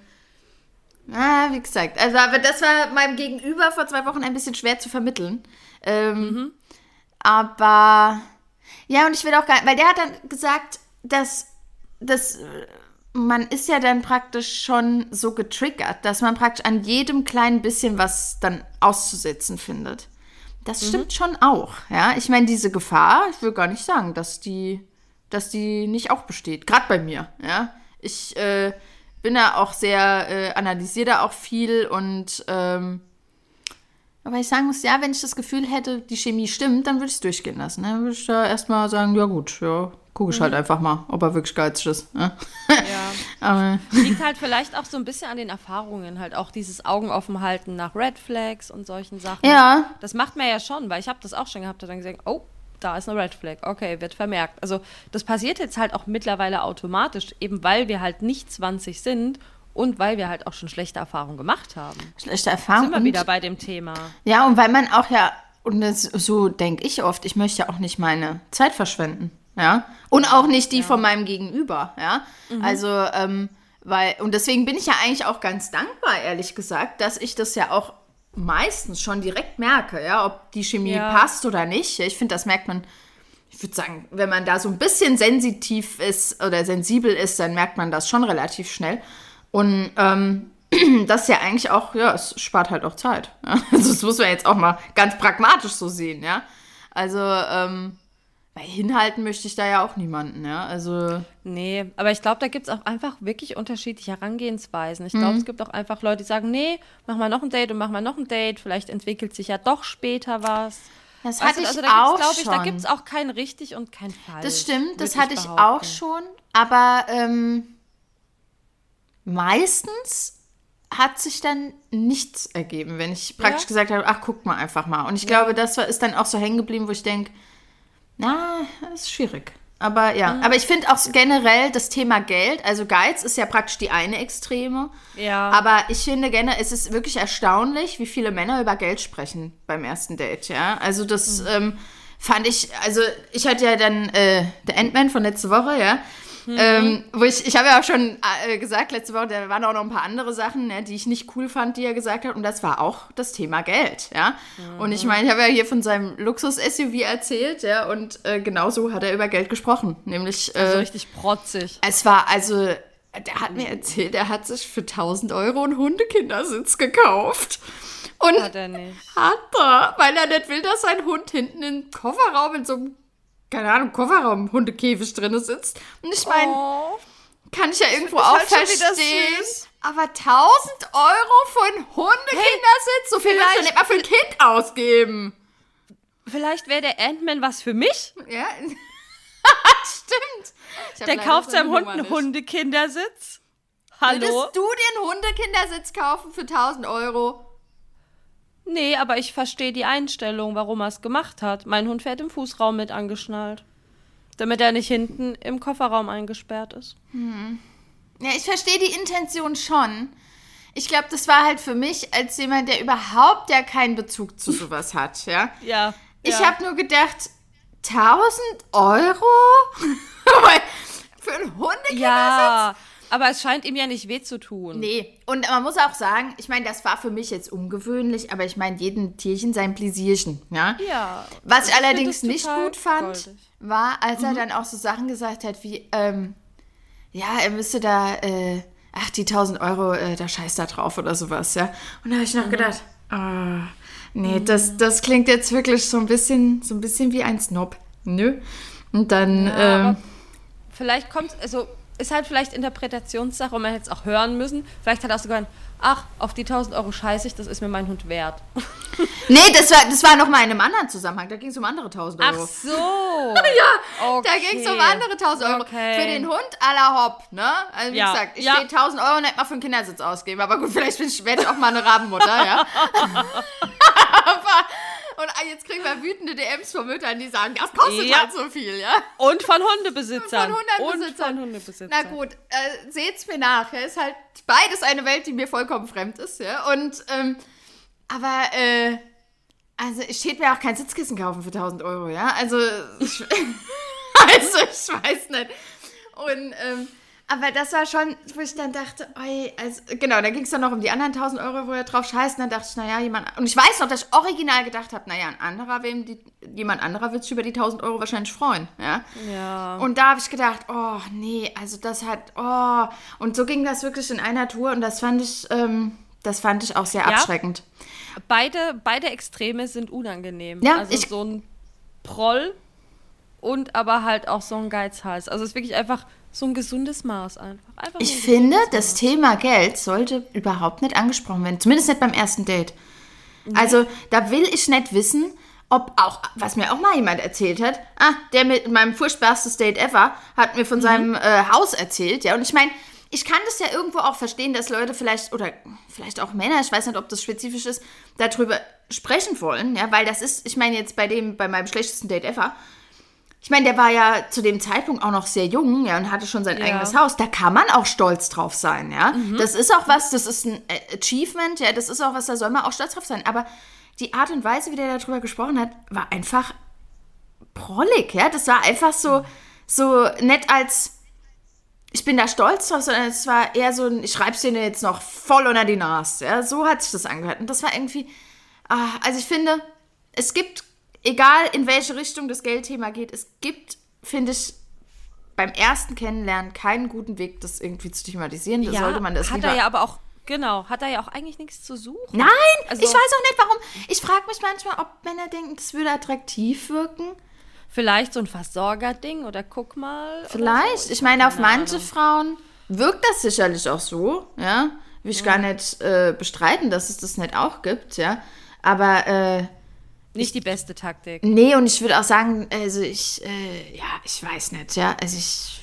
Ah, wie gesagt, also aber das war meinem Gegenüber vor zwei Wochen ein bisschen schwer zu vermitteln. Ähm, mhm. Aber ja, und ich will auch gar weil der hat dann gesagt, dass, dass man ist ja dann praktisch schon so getriggert, dass man praktisch an jedem kleinen bisschen was dann auszusetzen findet. Das mhm. stimmt schon auch, ja. Ich meine, diese Gefahr, ich will gar nicht sagen, dass die, dass die nicht auch besteht. Gerade bei mir, ja. Ich äh, bin da auch sehr, äh, analysiere da auch viel und ähm, aber ich sagen muss, ja, wenn ich das Gefühl hätte, die Chemie stimmt, dann würde ich es durchgehen lassen. Dann würde ich da erstmal sagen, ja gut, ja, gucke ich halt mhm. halt einfach mal, ob er wirklich geizig ist. Ne? Ja. Aber Liegt halt vielleicht auch so ein bisschen an den Erfahrungen, halt auch dieses Augen offen halten nach Red Flags und solchen Sachen. Ja. Das macht man ja schon, weil ich habe das auch schon gehabt, dann gesagt, oh, da ist eine Red Flag, okay, wird vermerkt. Also das passiert jetzt halt auch mittlerweile automatisch, eben weil wir halt nicht 20 sind und weil wir halt auch schon schlechte Erfahrungen gemacht haben. Schlechte Erfahrungen. Sind wir wieder bei dem Thema. Ja, und weil man auch ja, und das, so denke ich oft, ich möchte ja auch nicht meine Zeit verschwenden. Ja. Und auch nicht die ja. von meinem Gegenüber. Ja. Mhm. Also, ähm, weil, und deswegen bin ich ja eigentlich auch ganz dankbar, ehrlich gesagt, dass ich das ja auch meistens schon direkt merke, ja, ob die Chemie ja. passt oder nicht. Ich finde, das merkt man ich würde sagen, wenn man da so ein bisschen sensitiv ist oder sensibel ist, dann merkt man das schon relativ schnell. Und ähm, das ist ja eigentlich auch, ja, es spart halt auch Zeit. Ja? Also das muss man jetzt auch mal ganz pragmatisch so sehen, ja. Also, ähm, weil hinhalten möchte ich da ja auch niemanden, ja. Also. Nee, aber ich glaube, da gibt es auch einfach wirklich unterschiedliche Herangehensweisen. Ich glaube, mhm. es gibt auch einfach Leute, die sagen, nee, mach mal noch ein Date und mach mal noch ein Date, vielleicht entwickelt sich ja doch später was. Das hatte ich also, da auch ich, schon. Da gibt es auch kein richtig und kein falsch. Das stimmt, das hatte ich auch schon. Aber ähm, meistens hat sich dann nichts ergeben, wenn ich praktisch ja? gesagt habe, ach, guck mal einfach mal. Und ich ja. glaube, das ist dann auch so hängen geblieben, wo ich denke, na, das ist schwierig. Aber ja, mhm. aber ich finde auch generell das Thema Geld, also Geiz ist ja praktisch die eine Extreme. Ja. Aber ich finde generell, es ist wirklich erstaunlich, wie viele Männer über Geld sprechen beim ersten Date, ja. Also das mhm. ähm, fand ich, also ich hatte ja dann äh, der Endman von letzte Woche, ja. Mhm. Ähm, wo ich, ich habe ja auch schon äh, gesagt, letzte Woche, da waren auch noch ein paar andere Sachen, ne, die ich nicht cool fand, die er gesagt hat. Und das war auch das Thema Geld, ja. Mhm. Und ich meine, ich habe ja hier von seinem Luxus-SUV erzählt, ja, und äh, genauso hat er über Geld gesprochen. Nämlich. Äh, also richtig protzig. Es war also. Der hat mir erzählt, er hat sich für 1000 Euro einen Hundekindersitz gekauft. Und hat er nicht. Hat er, weil er nicht will, dass sein Hund hinten im Kofferraum in so einem keine Ahnung, Kofferraum Hundekäfig drin sitzt. Und ich meine, oh. kann ich ja irgendwo auch halt verstehen. Aber 1000 Euro für einen Hundekindersitz, hey, so viel willst du nicht mal für ein Kind ausgeben. Vielleicht wäre der Ant-Man was für mich? Ja, stimmt. Der kauft seinem Hund einen Hundekindersitz. Hallo? Würdest du dir einen Hundekindersitz kaufen für 1000 Euro? Nee, aber ich verstehe die Einstellung, warum er es gemacht hat. Mein Hund fährt im Fußraum mit angeschnallt. Damit er nicht hinten im Kofferraum eingesperrt ist. Hm. Ja, ich verstehe die Intention schon. Ich glaube, das war halt für mich als jemand, der überhaupt ja keinen Bezug zu sowas hat, ja. Ja. Ich ja. habe nur gedacht, 1000 Euro für einen Hundekindersitz? Ja, aber es scheint ihm ja nicht weh zu tun. Nee, und man muss auch sagen, ich meine, das war für mich jetzt ungewöhnlich, aber ich meine, jedem Tierchen sein Pläsierchen, ja? Ja. Was ich allerdings nicht gut fand, goldig. war, als er mhm. dann auch so Sachen gesagt hat wie, ähm, ja, er müsste da, äh, ach, die 1000 Euro, äh, da scheißt er drauf oder sowas, ja? Und da habe ich noch mhm. gedacht, oh, nee, mhm. das, das klingt jetzt wirklich so ein bisschen, so ein bisschen wie ein Snob, nö? Und dann, ja, ähm, Vielleicht kommt, also ist halt vielleicht Interpretationssache und man hätte es auch hören müssen. Vielleicht hat er auch sogar ein, ach, auf die 1000 Euro scheiße ich, das ist mir mein Hund wert. nee, das war, das war noch mal in einem anderen Zusammenhang. Da ging es um andere 1000 Euro. Ach so. ja, okay. da ging es um andere 1000 Euro. Okay. Für den Hund à la Hopp, ne? Also wie ja. gesagt, ich ja. stehe 1000 Euro nicht mal für einen Kindersitz ausgeben. Aber gut, vielleicht werde ich auch mal eine Rabenmutter, ja. aber, Und jetzt kriegen wir wütende DMs von Müttern, die sagen, das kostet ja. halt so viel, ja. Und von Hundebesitzern. Und von Hundebesitzern. Und von Hundebesitzern. Na gut, äh, seht's mir nach. Ja. Ist halt beides eine Welt, die mir vollkommen fremd ist, ja. Und, ähm, aber, äh, also ich hätte mir auch kein Sitzkissen kaufen für 1000 Euro, ja. Also, ich, also ich weiß nicht. Und, ähm, aber das war schon, wo ich dann dachte, oi, also, genau, da ging es dann noch um die anderen 1000 Euro, wo er drauf scheißt. Und dann dachte ich, naja, jemand, und ich weiß noch, dass ich original gedacht habe, naja, ein anderer, wem die, jemand anderer wird sich über die 1000 Euro wahrscheinlich freuen, ja. Ja. Und da habe ich gedacht, oh, nee, also das hat, oh. Und so ging das wirklich in einer Tour und das fand ich, ähm, das fand ich auch sehr ja. abschreckend. Beide, beide Extreme sind unangenehm. Ja, also ich, so ein Proll und aber halt auch so ein Geizhals. Also es ist wirklich einfach so ein gesundes Maß einfach. einfach ich finde, das Thema Geld sollte überhaupt nicht angesprochen werden. Zumindest nicht beim ersten Date. Nee. Also da will ich nicht wissen, ob auch, was mir auch mal jemand erzählt hat, ah, der mit meinem furchtbarstes Date ever hat mir von mhm. seinem äh, Haus erzählt, ja. Und ich meine, ich kann das ja irgendwo auch verstehen, dass Leute vielleicht, oder vielleicht auch Männer, ich weiß nicht, ob das spezifisch ist, darüber sprechen wollen, ja, weil das ist, ich meine jetzt bei dem, bei meinem schlechtesten Date ever, ich meine, der war ja zu dem Zeitpunkt auch noch sehr jung, ja, und hatte schon sein ja. eigenes Haus. Da kann man auch stolz drauf sein, ja. Mhm. Das ist auch was, das ist ein Achievement, ja, das ist auch was, da soll man auch stolz drauf sein. Aber die Art und Weise, wie der darüber gesprochen hat, war einfach prollig, ja. Das war einfach so, so nett als, ich bin da stolz drauf, sondern es war eher so ein, ich schreib's dir jetzt noch voll unter die Nase, ja. So hat sich das angehört. Und das war irgendwie, ah, also ich finde, es gibt egal in welche Richtung das Geldthema geht, es gibt, finde ich, beim ersten Kennenlernen keinen guten Weg, das irgendwie zu thematisieren. Da ja, sollte man das hat er ja aber auch Genau, hat er ja auch eigentlich nichts zu suchen. Nein, also, ich weiß auch nicht, warum. Ich frage mich manchmal, ob Männer denken, das würde attraktiv wirken. Vielleicht so ein Versorger-Ding oder guck mal. Vielleicht. So. Ich, ich meine, auf manche Ahnung. Frauen wirkt das sicherlich auch so, ja. Will ich ja. gar nicht äh, bestreiten, dass es das nicht auch gibt, ja. Aber äh, nicht die beste Taktik. Nee, und ich würde auch sagen, also ich, äh, ja, ich weiß nicht, ja. Also ich.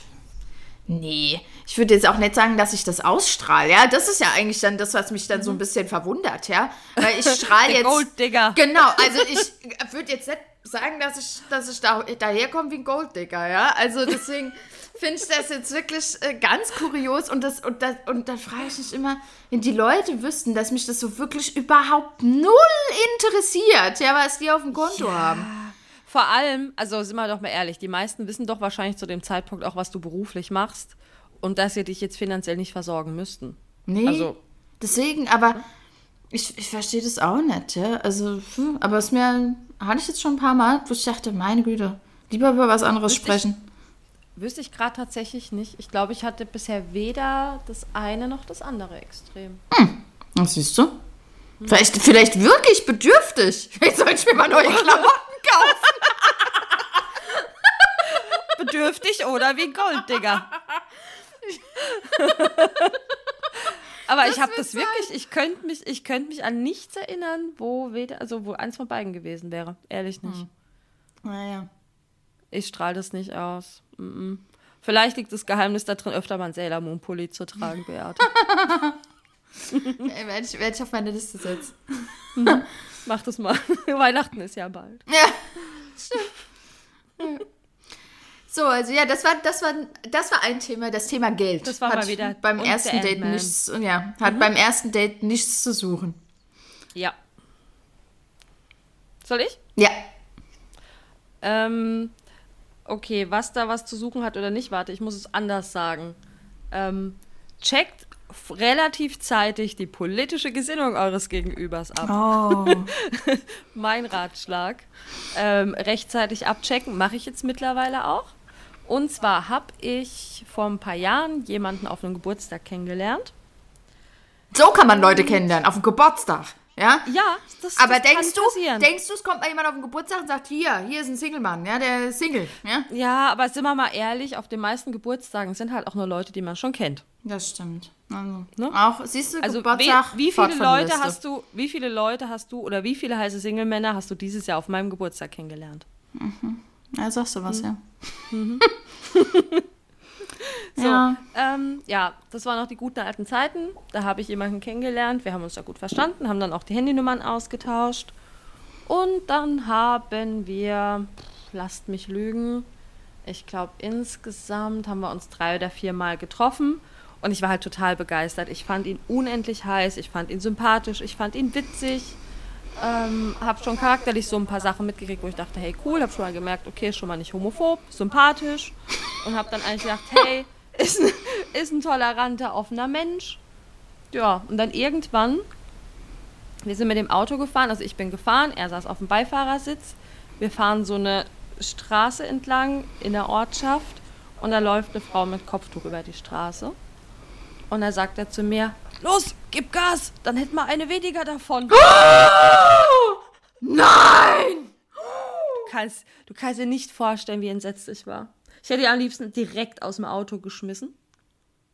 Nee, ich würde jetzt auch nicht sagen, dass ich das ausstrahle. Ja, das ist ja eigentlich dann das, was mich dann mhm. so ein mhm. bisschen verwundert, ja. Weil ich strahle jetzt. Golddigger. Genau, also ich würde jetzt nicht sagen, dass ich, dass ich da, daherkomme wie ein Golddigger, ja. Also deswegen finde ich das jetzt wirklich äh, ganz kurios und das und das und da frage ich mich immer, wenn die Leute wüssten, dass mich das so wirklich überhaupt null interessiert, ja, was die auf dem Konto ja. haben. Vor allem, also sind wir doch mal ehrlich, die meisten wissen doch wahrscheinlich zu dem Zeitpunkt auch, was du beruflich machst und dass sie dich jetzt finanziell nicht versorgen müssten. Nee. Also, deswegen, aber ich, ich verstehe das auch nicht, ja. Also, hm, aber es mir, hatte ich jetzt schon ein paar Mal, wo ich dachte, meine Güte, lieber über was anderes sprechen. Wüsste ich gerade tatsächlich nicht. Ich glaube, ich hatte bisher weder das eine noch das andere Extrem. Hm. Was siehst du? Hm. Vielleicht, vielleicht wirklich bedürftig. Vielleicht sollte ich mir mal neue Klamotten kaufen. bedürftig oder wie Gold, Digga. Aber das ich habe das wirklich, ich könnte mich, ich mich an nichts erinnern, wo weder, also wo eins von beiden gewesen wäre. Ehrlich nicht. Hm. Naja. Ich strahle das nicht aus. Mm -mm. Vielleicht liegt das Geheimnis da drin, öfter mal einen Sailor Moon Pulli zu tragen, Beate. Ey, werde ich, werd ich auf meine Liste setzen. Mhm. Mach das mal. Weihnachten ist ja bald. Ja. So, also ja, das war, das war, das war ein Thema, das Thema Geld. Das war hat mal wieder beim ersten Date nichts, ja, hat mhm. beim ersten Date nichts zu suchen. Ja. Soll ich? Ja. Ähm, okay, was da was zu suchen hat oder nicht, warte, ich muss es anders sagen. Ähm, checkt relativ zeitig die politische Gesinnung eures Gegenübers ab. Oh. mein Ratschlag. Ähm, rechtzeitig abchecken, mache ich jetzt mittlerweile auch. Und zwar habe ich vor ein paar Jahren jemanden auf einem Geburtstag kennengelernt. So kann man Leute kennenlernen, auf dem Geburtstag. Ja? Ja, das, Aber das denkst du, denkst du, es kommt mal jemand auf den Geburtstag und sagt, hier, hier ist ein Single-Mann, ja, der ist Single, ja? Ja, aber sind wir mal ehrlich, auf den meisten Geburtstagen sind halt auch nur Leute, die man schon kennt. Das stimmt. Also, ne? Auch, siehst du, also Geburtstag, wie, wie viele Leute hast du, wie viele Leute hast du oder wie viele heiße Single-Männer hast du dieses Jahr auf meinem Geburtstag kennengelernt? Mhm. Ja, sagst du was, mhm. ja. Mhm. So, ja. Ähm, ja, das waren noch die guten alten Zeiten. Da habe ich jemanden kennengelernt. Wir haben uns da gut verstanden, haben dann auch die Handynummern ausgetauscht. Und dann haben wir, lasst mich lügen, ich glaube insgesamt haben wir uns drei oder vier Mal getroffen. Und ich war halt total begeistert. Ich fand ihn unendlich heiß, ich fand ihn sympathisch, ich fand ihn witzig. Ähm, habe schon charakterlich so ein paar Sachen mitgekriegt, wo ich dachte, hey cool, habe schon mal gemerkt, okay, ist schon mal nicht homophob, sympathisch. Und habe dann eigentlich gedacht, hey, ist ein, ist ein toleranter, offener Mensch. Ja, und dann irgendwann, wir sind mit dem Auto gefahren, also ich bin gefahren, er saß auf dem Beifahrersitz. Wir fahren so eine Straße entlang in der Ortschaft und da läuft eine Frau mit Kopftuch über die Straße. Und da sagt er zu mir, los, gib Gas, dann hätten wir eine weniger davon. Oh, nein! Du kannst, du kannst dir nicht vorstellen, wie entsetzt ich war. Ich hätte ihn am liebsten direkt aus dem Auto geschmissen.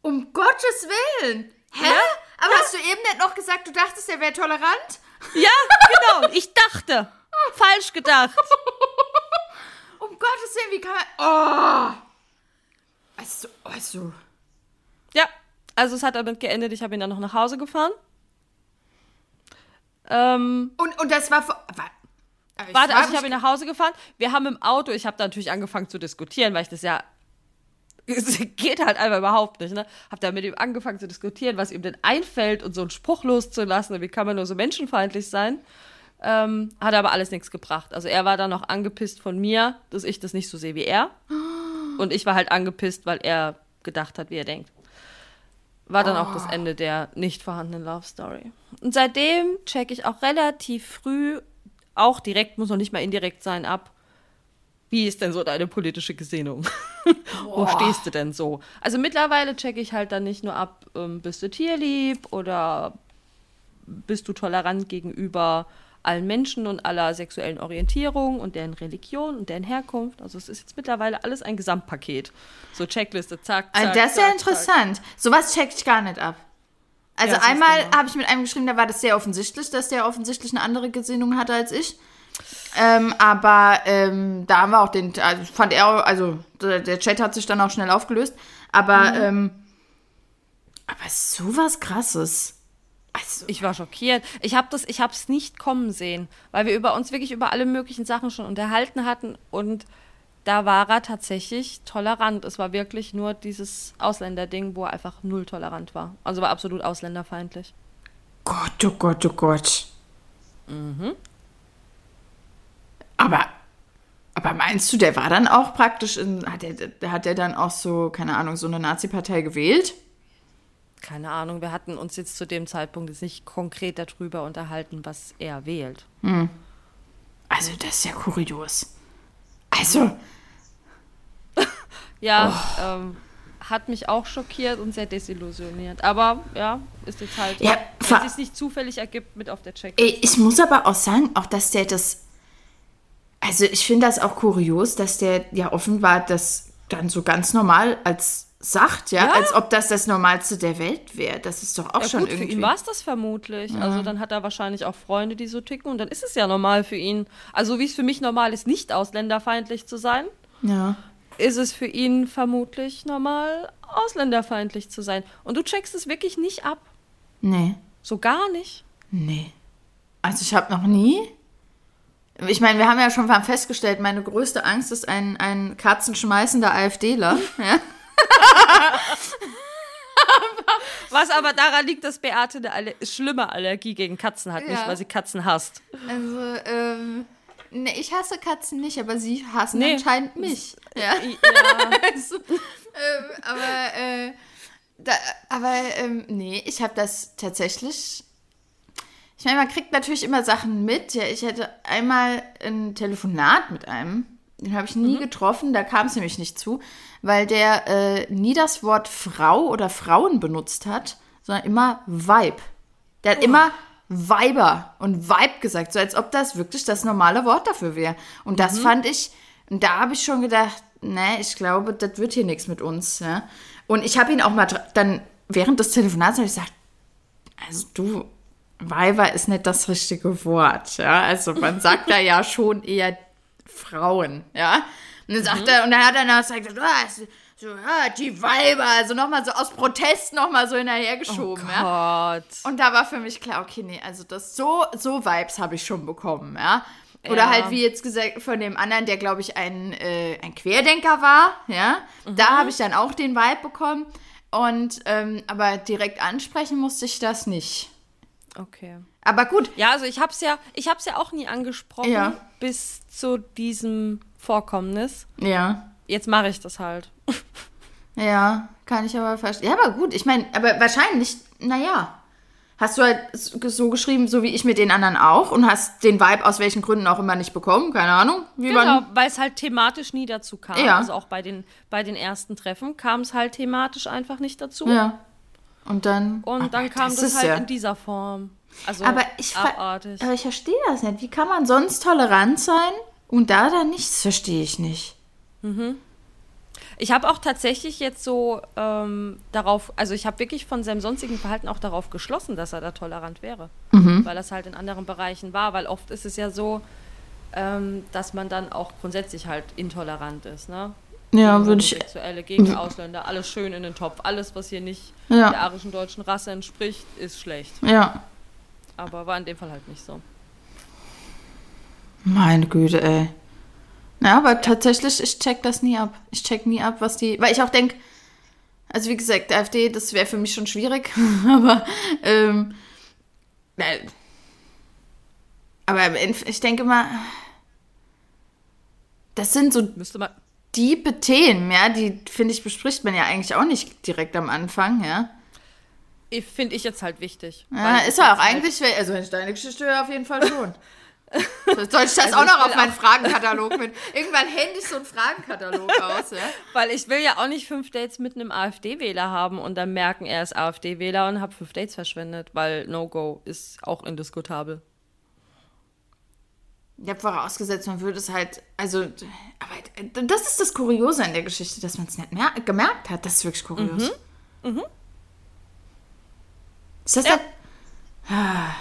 Um Gottes Willen! Hä? Ja? Aber ja. hast du eben nicht noch gesagt, du dachtest, er wäre tolerant? Ja, genau. Ich dachte. Falsch gedacht. um Gottes Willen, wie kann man. Oh! Also, also. Also es hat damit geendet, ich habe ihn dann noch nach Hause gefahren. Ähm, und, und das war. war warte, also ich habe ihn nach Hause gefahren. Wir haben im Auto, ich habe da natürlich angefangen zu diskutieren, weil ich das ja es geht halt einfach überhaupt nicht, ne? Hab da mit ihm angefangen zu diskutieren, was ihm denn einfällt und so einen Spruch loszulassen, wie kann man nur so menschenfeindlich sein. Ähm, hat aber alles nichts gebracht. Also er war dann noch angepisst von mir, dass ich das nicht so sehe wie er. Und ich war halt angepisst, weil er gedacht hat, wie er denkt. War dann oh. auch das oh. Ende der nicht vorhandenen Love Story. Und seitdem checke ich auch relativ früh, auch direkt, muss noch nicht mal indirekt sein, ab, wie ist denn so deine politische Gesinnung? Wo stehst du denn so? Also mittlerweile checke ich halt dann nicht nur ab, ähm, bist du tierlieb oder bist du tolerant gegenüber allen Menschen und aller sexuellen Orientierung und deren Religion und deren Herkunft. Also es ist jetzt mittlerweile alles ein Gesamtpaket. So Checkliste, zack, zack. Also das ist ja interessant. Zack. Sowas checke ich gar nicht ab. Also ja, einmal habe ich mit einem geschrieben, da war das sehr offensichtlich, dass der offensichtlich eine andere Gesinnung hatte als ich. Ähm, aber ähm, da haben wir auch den, also fand er, also der, der, Chat hat sich dann auch schnell aufgelöst. Aber, mhm. ähm, aber sowas krasses. Also. Ich war schockiert. Ich habe das, ich habe es nicht kommen sehen, weil wir über uns wirklich über alle möglichen Sachen schon unterhalten hatten und da war er tatsächlich tolerant. Es war wirklich nur dieses Ausländerding, wo er einfach null tolerant war. Also war absolut ausländerfeindlich. Gott, oh Gott, oh Gott. Mhm. Aber, aber meinst du, der war dann auch praktisch in, hat er, hat er dann auch so, keine Ahnung, so eine Nazi-Partei gewählt? Keine Ahnung, wir hatten uns jetzt zu dem Zeitpunkt jetzt nicht konkret darüber unterhalten, was er wählt. Hm. Also, das ist ja kurios. Also. ja, oh. ähm, hat mich auch schockiert und sehr desillusioniert. Aber ja, ist jetzt halt, ja, wenn es nicht zufällig ergibt, mit auf der Check. Ich muss aber auch sagen, auch dass der das also ich finde das auch kurios, dass der ja offenbar das dann so ganz normal als sagt, ja, ja? als ob das das Normalste der Welt wäre. Das ist doch auch ja, schon gut, irgendwie. Für ihn war es das vermutlich. Ja. Also dann hat er wahrscheinlich auch Freunde, die so ticken und dann ist es ja normal für ihn. Also wie es für mich normal ist, nicht ausländerfeindlich zu sein, ja. ist es für ihn vermutlich normal, ausländerfeindlich zu sein. Und du checkst es wirklich nicht ab. Nee. So gar nicht. Nee. Also ich habe noch nie ich meine, wir haben ja schon festgestellt, meine größte Angst ist ein, ein katzenschmeißender AfDler. Ja? Was aber daran liegt, dass Beate eine Aller schlimme Allergie gegen Katzen hat, ja. nicht weil sie Katzen hasst. Also, ähm, ne, ich hasse Katzen nicht, aber sie hassen nee. anscheinend mich. Ja. ja. also, ähm, aber, äh, da, aber, ähm, nee, ich habe das tatsächlich ich meine, man kriegt natürlich immer Sachen mit. Ja, ich hatte einmal ein Telefonat mit einem, den habe ich nie mhm. getroffen, da kam es nämlich nicht zu, weil der äh, nie das Wort Frau oder Frauen benutzt hat, sondern immer Weib. Der hat oh. immer Weiber und Weib gesagt, so als ob das wirklich das normale Wort dafür wäre. Und das mhm. fand ich, und da habe ich schon gedacht, ne, ich glaube, das wird hier nichts mit uns. Ja? Und ich habe ihn auch mal dann während des Telefonats gesagt, also du, Weiber ist nicht das richtige Wort, ja. Also man sagt da ja schon eher Frauen, ja. Und dann sagt mhm. er, und dann hat er noch gesagt, oh, so, ja, die Weiber, also nochmal so aus Protest nochmal so hinterhergeschoben, oh ja. Und da war für mich klar, okay, nee, also das so, so Vibes habe ich schon bekommen, ja. Oder ja. halt wie jetzt gesagt von dem anderen, der glaube ich ein, äh, ein Querdenker war, ja. Mhm. Da habe ich dann auch den Vibe bekommen. Und ähm, aber direkt ansprechen musste ich das nicht. Okay. Aber gut. Ja, also ich habe es ja, ich habe ja auch nie angesprochen ja. bis zu diesem Vorkommnis. Ja. Jetzt mache ich das halt. ja, kann ich aber verstehen. Ja, aber gut. Ich meine, aber wahrscheinlich, naja, hast du halt so geschrieben, so wie ich mit den anderen auch und hast den Vibe aus welchen Gründen auch immer nicht bekommen, keine Ahnung. genau, weil es halt thematisch nie dazu kam. Ja. Also auch bei den, bei den ersten Treffen kam es halt thematisch einfach nicht dazu. Ja. Und dann. Und dann kam das, das halt ja. in dieser Form. Also aber ich, abartig. aber ich verstehe das nicht. Wie kann man sonst tolerant sein und da dann nichts verstehe ich nicht. Mhm. Ich habe auch tatsächlich jetzt so ähm, darauf, also ich habe wirklich von seinem sonstigen Verhalten auch darauf geschlossen, dass er da tolerant wäre. Mhm. Weil das halt in anderen Bereichen war, weil oft ist es ja so, ähm, dass man dann auch grundsätzlich halt intolerant ist, ne? Ja, würde ich. Sexuelle gegen Ausländer, alles schön in den Topf. Alles, was hier nicht ja. der arischen deutschen Rasse entspricht, ist schlecht. Ja. Aber war in dem Fall halt nicht so. Meine Güte, ey. Ja, aber tatsächlich, ich check das nie ab. Ich check nie ab, was die. Weil ich auch denke, also wie gesagt, AfD, das wäre für mich schon schwierig. aber, ähm, äh, aber ich denke mal, das sind so diepe Themen, ja, die, finde ich, bespricht man ja eigentlich auch nicht direkt am Anfang, ja. Finde ich jetzt halt wichtig. Ja, ist ja auch halt eigentlich, also wenn ich deine Geschichte höre, auf jeden Fall schon. Soll ich das also auch noch auf meinen Fragenkatalog mit? Irgendwann hände ich so einen Fragenkatalog aus, ja? Weil ich will ja auch nicht fünf Dates mit einem AfD-Wähler haben und dann merken, er ist AfD-Wähler und habe fünf Dates verschwendet, weil No-Go ist auch indiskutabel. Ich habe vorausgesetzt, man würde es halt, also, aber das ist das Kuriose an der Geschichte, dass man es nicht mehr gemerkt hat. Das ist wirklich kurios. Mhm. Mhm. Ist das ja. dann. Ah.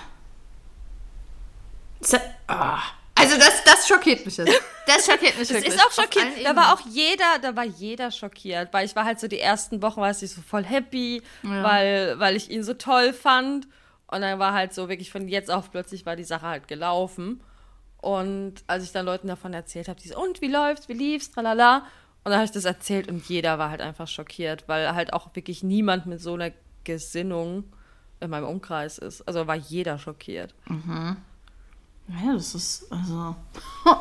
Ist das, Oh. Also das, das schockiert mich jetzt. Das schockiert mich das ist auch schockiert. Da war auch jeder, da war jeder schockiert, weil ich war halt so die ersten Wochen, war ich so voll happy, ja. weil, weil ich ihn so toll fand. Und dann war halt so wirklich von jetzt auf plötzlich war die Sache halt gelaufen. Und als ich dann Leuten davon erzählt habe, die so, und wie läuft's, wie lief's, tralala. Und dann habe ich das erzählt und jeder war halt einfach schockiert, weil halt auch wirklich niemand mit so einer Gesinnung in meinem Umkreis ist. Also war jeder schockiert. Mhm. Ja, das ist also.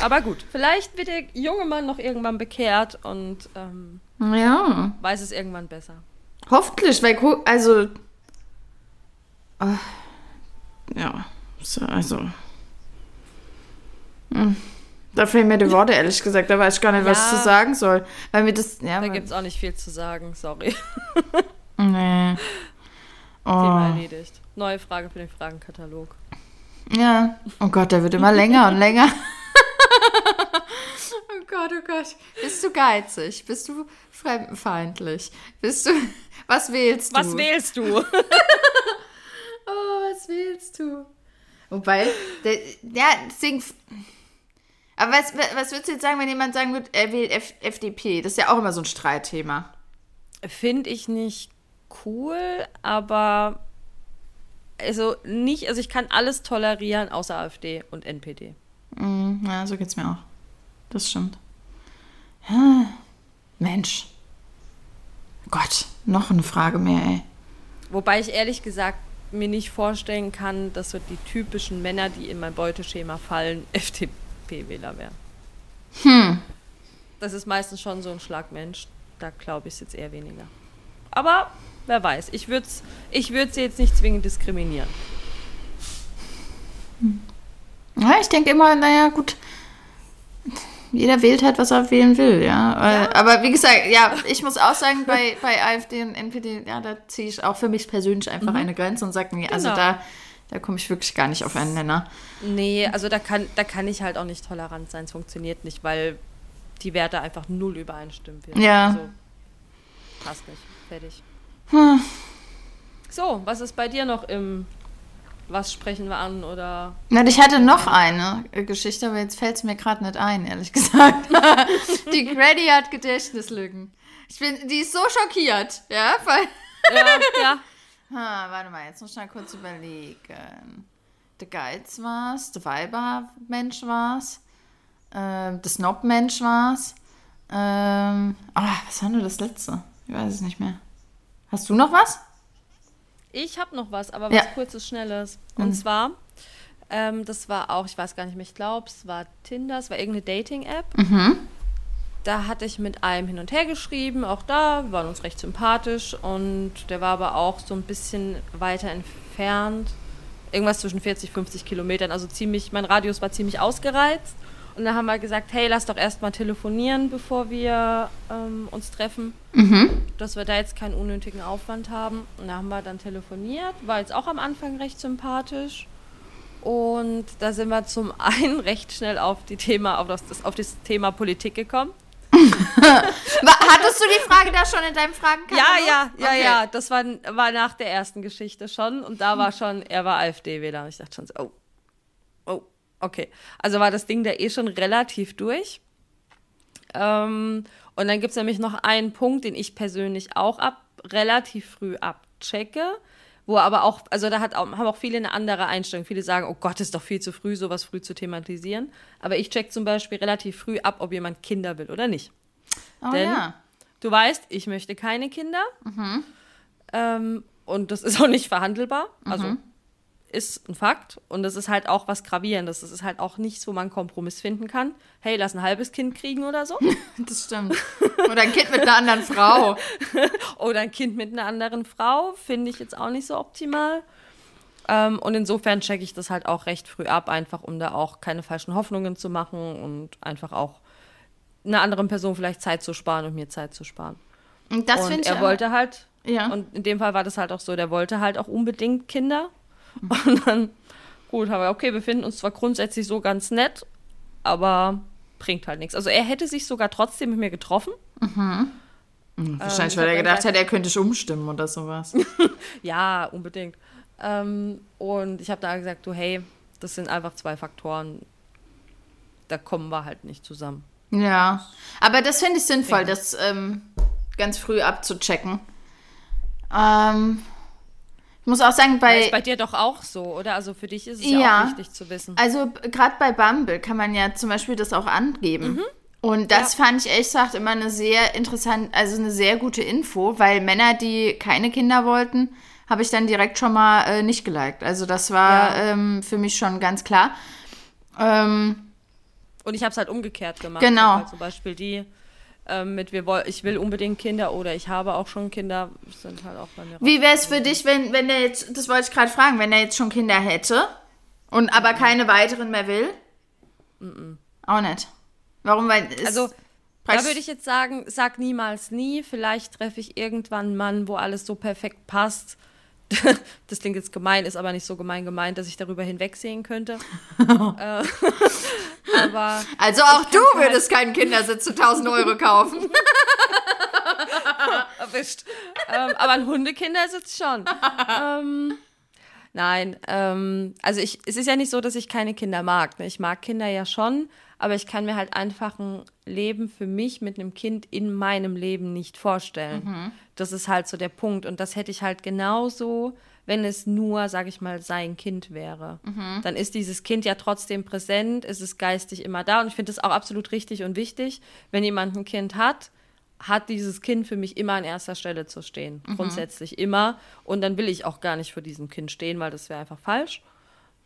Aber gut, vielleicht wird der junge Mann noch irgendwann bekehrt und ähm, ja. weiß es irgendwann besser. Hoffentlich, weil also äh, ja, also. Da fehlen mir die Worte ehrlich gesagt, da weiß ich gar nicht, ja. was ich zu sagen soll, weil mir das ja, da gibt es auch nicht viel zu sagen, sorry. nee. Oh. Thema erledigt. Neue Frage für den Fragenkatalog. Ja. Oh Gott, der wird immer länger und länger. oh Gott, oh Gott. Bist du geizig? Bist du fremdenfeindlich? Bist du. Was wählst du? Was wählst du? oh, was wählst du? Wobei, der, ja, deswegen. Aber was, was würdest du jetzt sagen, wenn jemand sagen würde, er wählt F FDP? Das ist ja auch immer so ein Streitthema. Finde ich nicht cool, aber also nicht, also ich kann alles tolerieren außer AfD und NPD. Mm, ja, so geht's mir auch. Das stimmt. Ja, Mensch. Gott, noch eine Frage mehr, ey. Wobei ich ehrlich gesagt mir nicht vorstellen kann, dass so die typischen Männer, die in mein Beuteschema fallen, FDP-Wähler wären. Hm. Das ist meistens schon so ein Schlagmensch. Da glaube ich es jetzt eher weniger. Aber wer weiß. Ich würde ich würd sie jetzt nicht zwingend diskriminieren. Ja, ich denke immer, naja, gut. Jeder wählt halt, was er wählen will, ja. ja. Aber wie gesagt, ja, ich muss auch sagen, bei, bei AfD und NPD, ja, da ziehe ich auch für mich persönlich einfach mhm. eine Grenze und sage, nee, also genau. da, da komme ich wirklich gar nicht auf einen Nenner. Nee, also da kann, da kann ich halt auch nicht tolerant sein. Es funktioniert nicht, weil die Werte einfach null übereinstimmen. Ja. Also, passt nicht. Fertig. Hm. So, was ist bei dir noch im was sprechen wir an oder. Na, ich hatte noch eine Geschichte, aber jetzt fällt es mir gerade nicht ein, ehrlich gesagt. die Grady hat Gedächtnislücken. Ich bin, die ist so schockiert, ja? Weil ja, ja. Ha, warte mal, jetzt muss ich mal kurz überlegen. Der Geiz war's, der Weibermensch war's, ähm, der Snob-Mensch war's. Ähm, oh, was war nur das letzte? Ich weiß es nicht mehr. Hast du noch was? Ich habe noch was, aber was ja. kurzes, schnelles. Und mhm. zwar, ähm, das war auch, ich weiß gar nicht mehr, ich glaube, es war Tinder, es war irgendeine Dating-App. Mhm. Da hatte ich mit einem hin und her geschrieben, auch da, wir waren uns recht sympathisch und der war aber auch so ein bisschen weiter entfernt. Irgendwas zwischen 40, 50 Kilometern, also ziemlich, mein Radius war ziemlich ausgereizt. Und dann haben wir gesagt, hey, lass doch erstmal telefonieren, bevor wir ähm, uns treffen. Mhm. Dass wir da jetzt keinen unnötigen Aufwand haben. Und da haben wir dann telefoniert, war jetzt auch am Anfang recht sympathisch. Und da sind wir zum einen recht schnell auf, die Thema, auf, das, auf das Thema Politik gekommen. Hattest du die Frage da schon in deinem Fragenkatalog? Ja, ja, ja, okay. ja. Das war, war nach der ersten Geschichte schon. Und da war schon, er war AfD-Wähler. Und ich dachte schon so, oh, oh, Okay, also war das Ding da eh schon relativ durch. Ähm, und dann gibt es nämlich noch einen Punkt, den ich persönlich auch ab, relativ früh abchecke, wo aber auch, also da hat haben auch viele eine andere Einstellung. Viele sagen, oh Gott, ist doch viel zu früh, sowas früh zu thematisieren. Aber ich check zum Beispiel relativ früh ab, ob jemand Kinder will oder nicht. Oh, Denn ja. du weißt, ich möchte keine Kinder. Mhm. Ähm, und das ist auch nicht verhandelbar. Also mhm ist ein Fakt und das ist halt auch was Gravierendes. Das ist halt auch nichts, wo man einen Kompromiss finden kann. Hey, lass ein halbes Kind kriegen oder so. das stimmt. Oder ein Kind mit einer anderen Frau. oder ein Kind mit einer anderen Frau finde ich jetzt auch nicht so optimal. Ähm, und insofern checke ich das halt auch recht früh ab, einfach um da auch keine falschen Hoffnungen zu machen und einfach auch einer anderen Person vielleicht Zeit zu sparen und mir Zeit zu sparen. Und das finde ich. Er wollte halt, ja. und in dem Fall war das halt auch so, der wollte halt auch unbedingt Kinder Und dann, gut, haben wir, okay, wir finden uns zwar grundsätzlich so ganz nett, aber bringt halt nichts. Also er hätte sich sogar trotzdem mit mir getroffen. Mhm. Mhm, wahrscheinlich, ähm, weil er gedacht hat, er könnte ich umstimmen oder sowas. ja, unbedingt. Ähm, und ich habe da gesagt, du, hey, das sind einfach zwei Faktoren, da kommen wir halt nicht zusammen. Ja, aber das finde ich sinnvoll, das ähm, ganz früh abzuchecken. Ähm, ich muss auch sagen, bei. Das ist bei dir doch auch so, oder? Also für dich ist es ja, ja auch wichtig zu wissen. Also gerade bei Bumble kann man ja zum Beispiel das auch angeben. Mhm. Und das ja. fand ich ehrlich gesagt immer eine sehr interessante, also eine sehr gute Info, weil Männer, die keine Kinder wollten, habe ich dann direkt schon mal äh, nicht geliked. Also das war ja. ähm, für mich schon ganz klar. Ähm, und ich habe es halt umgekehrt gemacht. Genau. Halt zum Beispiel die, ähm, mit wir ich will unbedingt Kinder oder ich habe auch schon Kinder, sind halt auch bei mir. Wie wäre es für dich, wenn, wenn der jetzt, das wollte ich gerade fragen, wenn er jetzt schon Kinder hätte und aber mhm. keine weiteren mehr will? Mhm. Auch nicht. Warum? Weil also da würde ich jetzt sagen, sag niemals nie. Vielleicht treffe ich irgendwann einen Mann, wo alles so perfekt passt das klingt jetzt gemein, ist aber nicht so gemein gemeint, dass ich darüber hinwegsehen könnte. äh, aber also auch du würdest halt keinen Kindersitz zu 1000 Euro kaufen. Erwischt. Ähm, aber ein Hundekindersitz schon. ähm, nein, ähm, also ich, es ist ja nicht so, dass ich keine Kinder mag. Ne? Ich mag Kinder ja schon, aber ich kann mir halt einfach ein Leben für mich mit einem Kind in meinem Leben nicht vorstellen. Mhm. Das ist halt so der Punkt. Und das hätte ich halt genauso, wenn es nur, sag ich mal, sein Kind wäre. Mhm. Dann ist dieses Kind ja trotzdem präsent, ist es geistig immer da. Und ich finde es auch absolut richtig und wichtig, wenn jemand ein Kind hat, hat dieses Kind für mich immer an erster Stelle zu stehen. Mhm. Grundsätzlich immer. Und dann will ich auch gar nicht vor diesem Kind stehen, weil das wäre einfach falsch.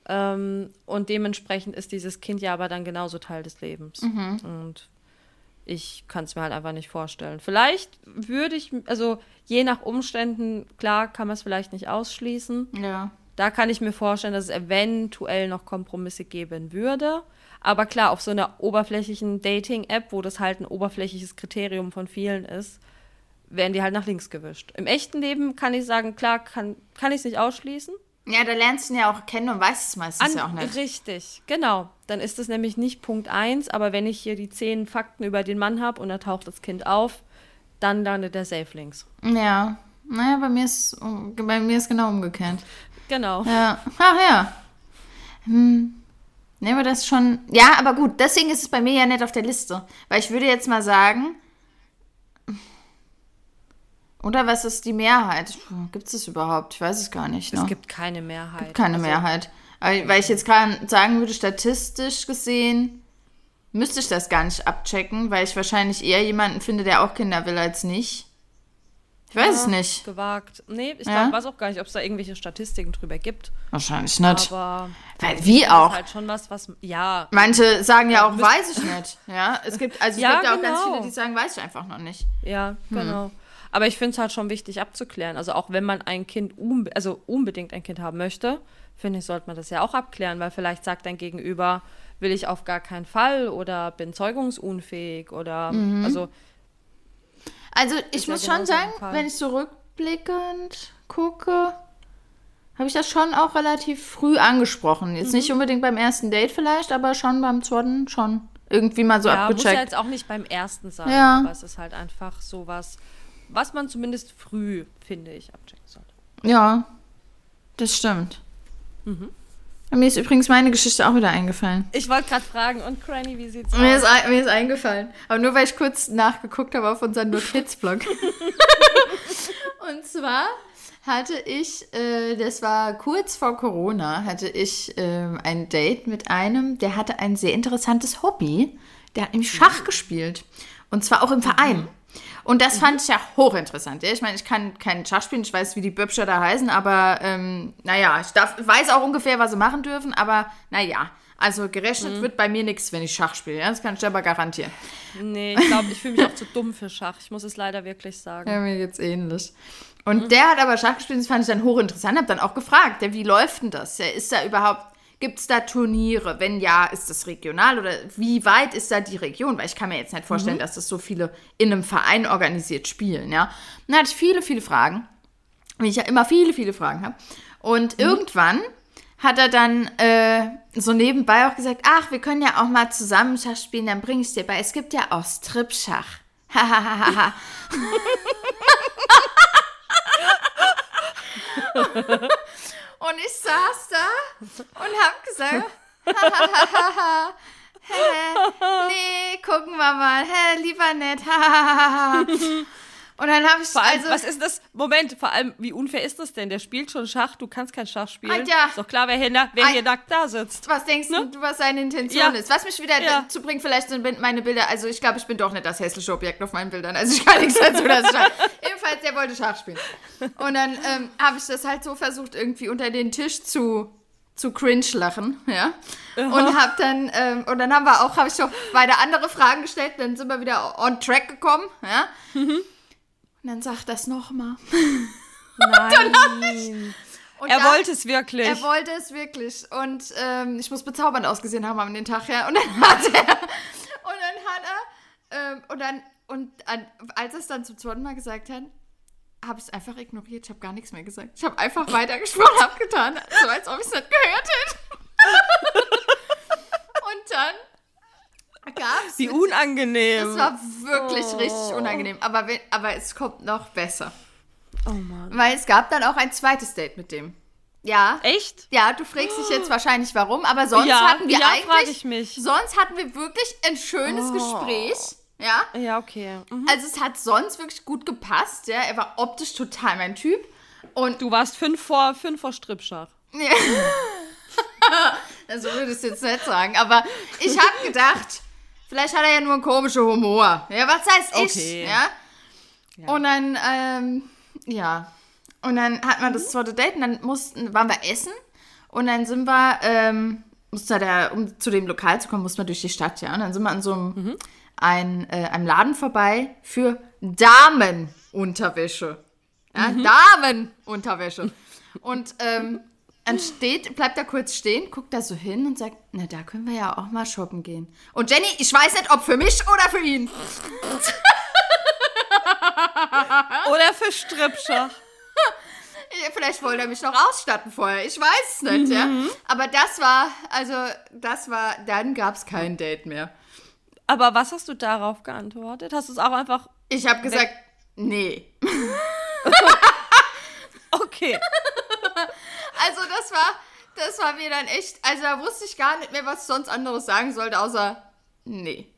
Ähm, und dementsprechend ist dieses Kind ja aber dann genauso Teil des Lebens. Mhm. Und ich kann es mir halt einfach nicht vorstellen. Vielleicht würde ich, also je nach Umständen, klar, kann man es vielleicht nicht ausschließen. Ja. Da kann ich mir vorstellen, dass es eventuell noch Kompromisse geben würde. Aber klar, auf so einer oberflächlichen Dating-App, wo das halt ein oberflächliches Kriterium von vielen ist, werden die halt nach links gewischt. Im echten Leben kann ich sagen, klar, kann, kann ich es nicht ausschließen. Ja, da lernst du ihn ja auch kennen und weißt es meistens An, ja auch nicht. Richtig, genau. Dann ist es nämlich nicht Punkt 1, aber wenn ich hier die zehn Fakten über den Mann habe und da taucht das Kind auf, dann landet der safe links. Ja, naja, bei mir ist, bei mir ist genau umgekehrt. Genau. Ja. Ach ja. Hm. Ne, aber das schon. Ja, aber gut, deswegen ist es bei mir ja nicht auf der Liste. Weil ich würde jetzt mal sagen. Oder was ist die Mehrheit? Gibt es das überhaupt? Ich weiß es gar nicht. Ne? Es gibt keine Mehrheit. Gibt keine also, Mehrheit. Weil ich jetzt gerade sagen würde, statistisch gesehen müsste ich das gar nicht abchecken, weil ich wahrscheinlich eher jemanden finde, der auch Kinder will als nicht. Ich weiß ja, es nicht. Gewagt. Nee, ich ja? weiß auch gar nicht, ob es da irgendwelche Statistiken drüber gibt. Wahrscheinlich nicht. Aber weil, wie auch. Ist halt schon was, was ja. Manche sagen ja auch, weiß ich nicht. Ja, es gibt also es ja, gibt ja auch ganz genau. viele, die sagen, weiß ich einfach noch nicht. Ja, hm. Aber ich finde es halt schon wichtig abzuklären. Also auch wenn man ein Kind, unbe also unbedingt ein Kind haben möchte, finde ich, sollte man das ja auch abklären, weil vielleicht sagt dein Gegenüber, will ich auf gar keinen Fall oder bin zeugungsunfähig oder mhm. also. Also ich muss ja schon sagen, wenn ich so rückblickend gucke, habe ich das schon auch relativ früh angesprochen. Jetzt mhm. nicht unbedingt beim ersten Date vielleicht, aber schon beim zweiten schon irgendwie mal so ja, abgecheckt. Muss ja jetzt auch nicht beim ersten sein, ja. aber es ist halt einfach sowas, was man zumindest früh, finde ich, abchecken sollte. Ja, das stimmt. Mhm. Mir ist übrigens meine Geschichte auch wieder eingefallen. Ich wollte gerade fragen, und Cranny, wie sieht's mir aus? Ist, mir ist eingefallen. Aber nur weil ich kurz nachgeguckt habe auf unseren Notizblog. und zwar hatte ich, äh, das war kurz vor Corona, hatte ich äh, ein Date mit einem, der hatte ein sehr interessantes Hobby. Der hat nämlich Schach gespielt. Und zwar auch im Verein. Mhm. Und das fand ich ja hochinteressant. Ja? Ich meine, ich kann kein Schach spielen, ich weiß, wie die Böbscher da heißen, aber ähm, naja, ich darf, weiß auch ungefähr, was sie machen dürfen, aber naja. Also gerechnet mhm. wird bei mir nichts, wenn ich Schach spiele. Ja? Das kann ich aber garantieren. Nee, ich glaube, ich fühle mich auch zu dumm für Schach. Ich muss es leider wirklich sagen. Ja, mir geht's ähnlich. Und mhm. der hat aber Schach gespielt, das fand ich dann hochinteressant. Hab dann auch gefragt, ja, wie läuft denn das? Ja, ist da überhaupt Gibt es da Turniere? Wenn ja, ist das regional oder wie weit ist da die Region? Weil ich kann mir jetzt nicht vorstellen, mhm. dass das so viele in einem Verein organisiert spielen, ja. dann hatte ich viele, viele Fragen, wie ich ja immer viele, viele Fragen habe. Und mhm. irgendwann hat er dann äh, so nebenbei auch gesagt, ach, wir können ja auch mal zusammen Schach spielen, dann bringe ich dir bei. Es gibt ja auch Strip-Schach. Hahaha. Und ich saß da und hab gesagt, nee, gucken wir mal, hä, lieber nett, Und dann habe ich vor allem, also, was ist das? Moment, vor allem, wie unfair ist das denn? Der spielt schon Schach, du kannst kein Schach spielen. Ja. Ist doch klar, wer hier, wer hier nackt da sitzt. Was denkst ne? du, was seine Intention ja. ist? Was mich wieder ja. dazu bringt, vielleicht sind meine Bilder, also ich glaube, ich bin doch nicht das hässliche Objekt auf meinen Bildern. Also ich kann nichts dazu, dass ich Jedenfalls, der wollte Schach spielen. Und dann ähm, habe ich das halt so versucht, irgendwie unter den Tisch zu zu cringe lachen, ja. Und hab dann ähm, und dann haben wir auch habe ich noch beide andere Fragen gestellt, dann sind wir wieder on track gekommen, ja. Mhm. Und dann sagt das nochmal. Nein. Und er dann, wollte es wirklich. Er wollte es wirklich. Und ähm, ich muss bezaubernd ausgesehen haben an den Tag, ja. Und dann hat er. Und dann hat er. Ähm, und dann. Und an, als er es dann zum zweiten Mal gesagt hat, habe ich es einfach ignoriert. Ich habe gar nichts mehr gesagt. Ich habe einfach weitergesprochen, abgetan, so als ob ich es nicht gehört hätte. und dann gab's. Wie unangenehm. Das war wirklich oh. richtig unangenehm. Aber, aber es kommt noch besser. Oh Mann. Weil es gab dann auch ein zweites Date mit dem. Ja. Echt? Ja, du fragst dich jetzt wahrscheinlich warum, aber sonst ja, hatten wir ja, eigentlich. Ich mich. Sonst hatten wir wirklich ein schönes oh. Gespräch. Ja. Ja, okay. Mhm. Also es hat sonst wirklich gut gepasst, ja. Er war optisch total mein Typ. Und du warst fünf vor, fünf vor Strippschach. Ja. also würdest du jetzt nicht sagen, aber ich habe gedacht, Vielleicht hat er ja nur einen komischen Humor. Ja, was heißt ich? Okay. Ja? ja? Und dann, ähm, ja. Und dann hat man das zweite Date und dann mussten, waren wir essen und dann sind wir, ähm, musste der, um zu dem Lokal zu kommen, mussten wir durch die Stadt, ja. Und dann sind wir an so einem, mhm. ein, äh, einem Laden vorbei für Damenunterwäsche. Ja, mhm. Damenunterwäsche. Und ähm, dann steht, bleibt er kurz stehen, guckt da so hin und sagt, na, da können wir ja auch mal shoppen gehen. Und Jenny, ich weiß nicht, ob für mich oder für ihn. oder für Strippschach. Vielleicht wollte er mich noch ausstatten vorher. Ich weiß es nicht, mhm. ja. Aber das war, also, das war, dann gab es kein Date mehr. Aber was hast du darauf geantwortet? Hast du es auch einfach. Ich habe gesagt, nee. okay. Also das war, das war mir dann echt, also da wusste ich gar nicht mehr, was ich sonst anderes sagen sollte, außer nee.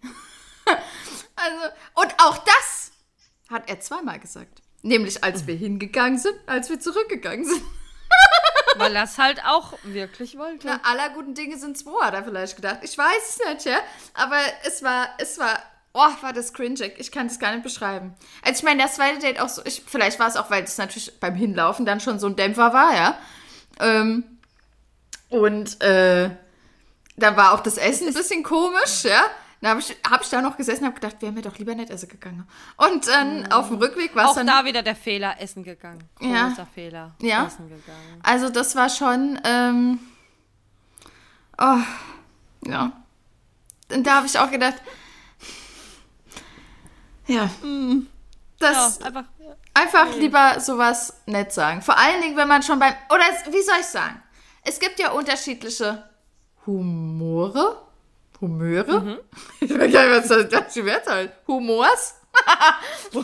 Also, und auch das hat er zweimal gesagt. Nämlich als wir hingegangen sind, als wir zurückgegangen sind. Weil es halt auch wirklich wollte. Na, aller guten Dinge sind zwei, hat er vielleicht gedacht. Ich weiß es nicht, ja. Aber es war, es war, oh, war das cringe. Ich kann es gar nicht beschreiben. Also ich meine, das zweite Date auch so, ich, vielleicht war es auch, weil es natürlich beim Hinlaufen dann schon so ein Dämpfer war, ja. Ähm, und äh, da war auch das Essen ein bisschen komisch, ja. Dann habe ich, hab ich da noch gesessen und habe gedacht, wären wir doch lieber nicht essen gegangen. Und dann mhm. auf dem Rückweg war es dann... Auch da wieder der Fehler, essen gegangen. Großer ja. Fehler, ja. essen gegangen. Also das war schon... Ähm, oh, ja. Und da habe ich auch gedacht... Ja. Mhm. Das... Ja, einfach... Einfach lieber sowas nett sagen. Vor allen Dingen, wenn man schon beim... Oder wie soll ich sagen? Es gibt ja unterschiedliche Humore. Humöre? Mhm. Ich weiß gar nicht, was das deutsche Wert halt. Humors?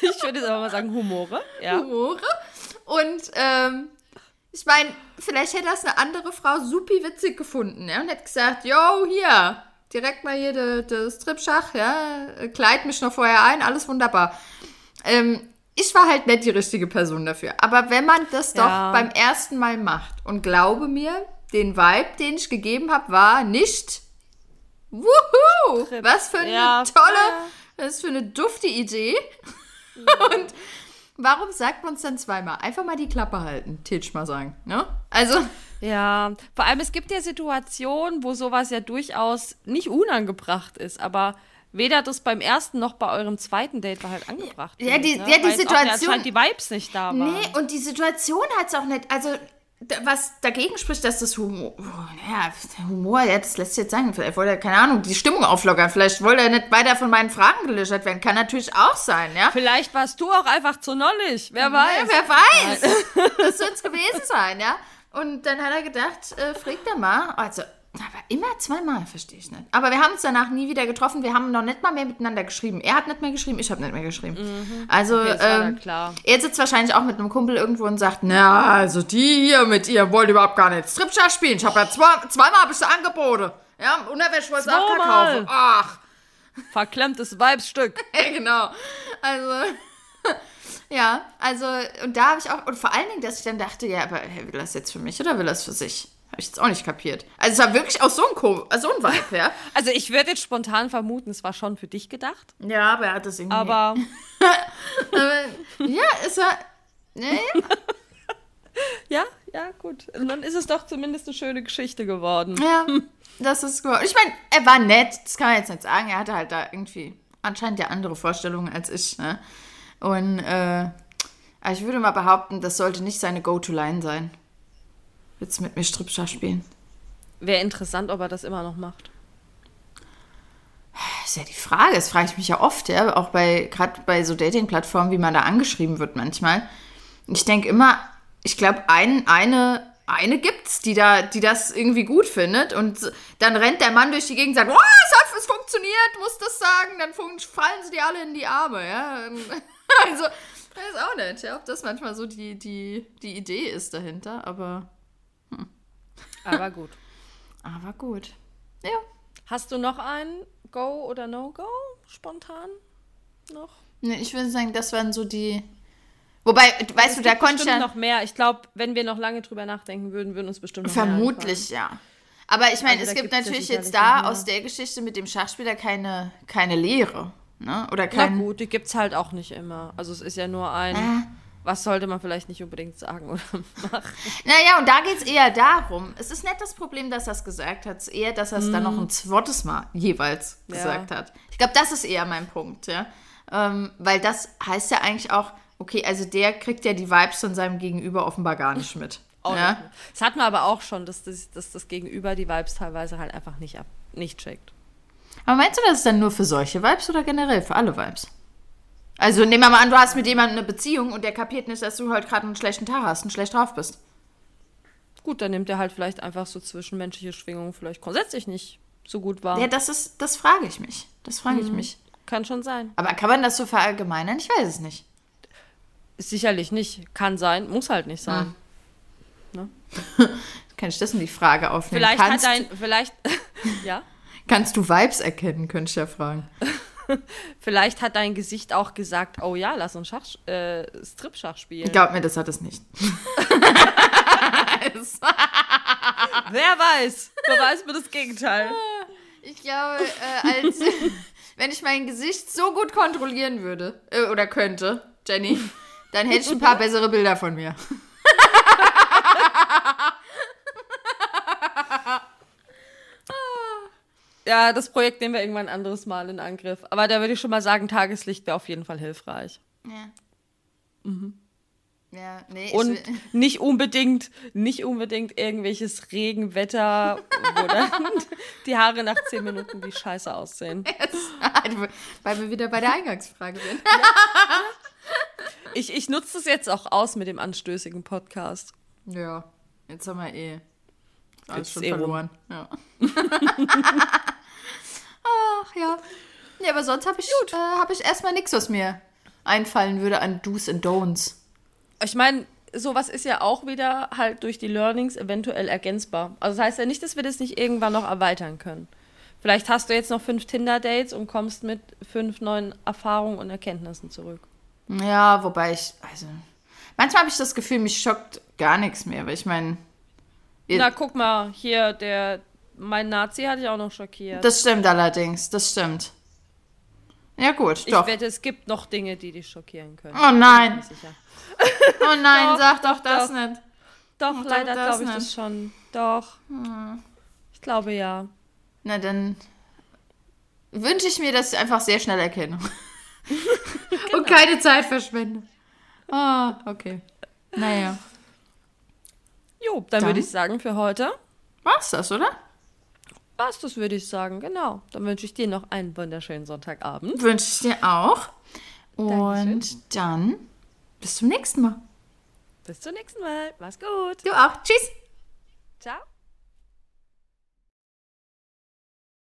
ich würde jetzt aber mal sagen Humore. Ja. Humore. Und ähm, ich meine, vielleicht hätte das eine andere Frau supi witzig gefunden, ja, und hätte gesagt, yo, hier, direkt mal hier das de Stripschach, ja, kleid mich noch vorher ein, alles wunderbar. Ähm, ich war halt nicht die richtige Person dafür. Aber wenn man das ja. doch beim ersten Mal macht und glaube mir, den Vibe, den ich gegeben habe, war nicht Wuhu! Was für eine ja, tolle, was für eine dufte Idee. Ja. Und warum sagt man es dann zweimal? Einfach mal die Klappe halten, Tilch mal sagen. Ne? Also. Ja, vor allem es gibt ja Situationen, wo sowas ja durchaus nicht unangebracht ist, aber weder das beim ersten noch bei eurem zweiten Date war halt angebracht. Ja, die, ne? ja, die Situation. Auch, die Vibes nicht da waren. Nee, und die Situation hat es auch nicht. Also was dagegen spricht, dass das Humor, ja, Humor, ja, das lässt sich jetzt sagen, vielleicht wollte er, keine Ahnung, die Stimmung auflockern, vielleicht wollte er nicht weiter von meinen Fragen gelöscht werden, kann natürlich auch sein, ja. Vielleicht warst du auch einfach zu nollig, wer weiß. Ja, wer weiß, das wird es gewesen sein, ja. Und dann hat er gedacht, äh, fragt er mal, also aber immer zweimal, verstehe ich nicht. Aber wir haben uns danach nie wieder getroffen. Wir haben noch nicht mal mehr miteinander geschrieben. Er hat nicht mehr geschrieben, ich habe nicht mehr geschrieben. Mhm. Also, okay, ähm, er sitzt wahrscheinlich auch mit einem Kumpel irgendwo und sagt, na, also die hier mit ihr wollte überhaupt gar nicht Stripschach spielen. Ich habe ja zwei, zweimal habe ich Angebote. Ja, Unterwäsche wollte ich auch kaufen. Ach. Verklemmtes Weibsstück. ja, genau. Also, ja, also, und da habe ich auch, und vor allen Dingen, dass ich dann dachte, ja, aber will das jetzt für mich oder will das für sich? Habe ich jetzt auch nicht kapiert. Also es war wirklich auch so ein, Ko so ein Vibe, ja. Also ich würde jetzt spontan vermuten, es war schon für dich gedacht. Ja, aber er hat das irgendwie... Aber... ja, es war... Nee. ja, ja, gut. Und dann ist es doch zumindest eine schöne Geschichte geworden. Ja, das ist gut. Ich meine, er war nett, das kann man jetzt nicht sagen. Er hatte halt da irgendwie anscheinend ja andere Vorstellungen als ich, ne? Und äh, ich würde mal behaupten, das sollte nicht seine Go-To-Line sein. Willst du mit mir Strippschach spielen? Wäre interessant, ob er das immer noch macht. Das ist ja die Frage, das frage ich mich ja oft, ja, auch bei, gerade bei so Dating-Plattformen, wie man da angeschrieben wird manchmal. Ich denke immer, ich glaube, ein, eine, eine gibt's, die da, die das irgendwie gut findet und dann rennt der Mann durch die Gegend und sagt, oh, es hat es funktioniert, muss das sagen, dann fallen sie dir alle in die Arme, ja. Also, weiß auch nicht, ja, ob das manchmal so die, die, die Idee ist dahinter, aber aber gut. Aber gut. Ja. Hast du noch einen Go oder No-Go spontan noch? Ne, ich würde sagen, das waren so die. Wobei, weißt du, da konnte ich ja. noch mehr. Ich glaube, wenn wir noch lange drüber nachdenken würden, würden uns bestimmt noch Vermutlich, ja. Aber ich meine, also, es gibt natürlich jetzt da aus der Geschichte mit dem Schachspieler keine, keine Lehre. Ne? Oder kein... Na gut, die gibt es halt auch nicht immer. Also es ist ja nur ein. Äh was sollte man vielleicht nicht unbedingt sagen oder machen? Naja, und da geht es eher darum. Es ist nicht das Problem, dass er es gesagt hat. Es ist eher, dass er es mm. dann noch mhm. ein zweites Mal jeweils ja. gesagt hat. Ich glaube, das ist eher mein Punkt, ja. Ähm, weil das heißt ja eigentlich auch, okay, also der kriegt ja die Vibes von seinem Gegenüber offenbar gar nicht mit. Auch ja? Nicht. Das hatten wir aber auch schon, dass das, dass das Gegenüber die Vibes teilweise halt einfach nicht, ab, nicht checkt. Aber meinst du, das ist dann nur für solche Vibes oder generell für alle Vibes? Also nehmen wir mal an, du hast mit jemandem eine Beziehung und der kapiert nicht, dass du halt gerade einen schlechten Tag hast und schlecht drauf bist. Gut, dann nimmt er halt vielleicht einfach so zwischenmenschliche Schwingungen vielleicht grundsätzlich nicht so gut wahr. Ja, das ist, das frage ich mich. Das frage ich mhm. mich. Kann schon sein. Aber kann man das so verallgemeinern? Ich weiß es nicht. Sicherlich nicht. Kann sein, muss halt nicht sein. Kann ich das in die Frage aufnehmen? Vielleicht kannst hat dein, vielleicht, ja? Kannst du Vibes erkennen, könnte ich ja fragen. vielleicht hat dein Gesicht auch gesagt, oh ja, lass uns Schach, äh, Strip-Schach spielen. Glaub mir, das hat es nicht. Wer weiß? Beweis mir das Gegenteil. Ich glaube, äh, als, wenn ich mein Gesicht so gut kontrollieren würde, äh, oder könnte, Jenny, dann hätte ich ein paar bessere Bilder von mir. Ja, das Projekt nehmen wir irgendwann ein anderes Mal in Angriff. Aber da würde ich schon mal sagen, Tageslicht wäre auf jeden Fall hilfreich. Ja. Mhm. Ja, nee, Und nicht unbedingt, nicht unbedingt irgendwelches Regenwetter, wo dann die Haare nach zehn Minuten wie scheiße aussehen. Weil wir wieder bei der Eingangsfrage sind. Ja. Ich, ich nutze das jetzt auch aus mit dem anstößigen Podcast. Ja, jetzt haben wir eh alles schon eh verloren. Ja. Ach ja. Ja, aber sonst habe ich, äh, hab ich erstmal nichts, was mir einfallen würde an Do's and Don'ts. Ich meine, sowas ist ja auch wieder halt durch die Learnings eventuell ergänzbar. Also das heißt ja nicht, dass wir das nicht irgendwann noch erweitern können. Vielleicht hast du jetzt noch fünf Tinder-Dates und kommst mit fünf neuen Erfahrungen und Erkenntnissen zurück. Ja, wobei ich, also, manchmal habe ich das Gefühl, mich schockt gar nichts mehr, weil ich meine. Na, guck mal, hier, der, mein Nazi hatte ich auch noch schockiert. Das stimmt allerdings, das stimmt. Ja, gut, ich doch. Ich wette, es gibt noch Dinge, die dich schockieren können. Oh nein. Oh nein, doch, sag doch, doch das doch. nicht. Doch, leider glaube ich nicht. das schon. Doch. Hm. Ich glaube ja. Na, dann wünsche ich mir das einfach sehr schnell erkennen. genau. Und keine Zeit verschwende. Ah, oh, okay. Naja. Jo, dann, dann würde ich sagen, für heute. War's das, oder? War's das, würde ich sagen, genau. Dann wünsche ich dir noch einen wunderschönen Sonntagabend. Wünsche ich dir auch. Und Dankeschön. dann bis zum nächsten Mal. Bis zum nächsten Mal. Mach's gut. Du auch. Tschüss. Ciao.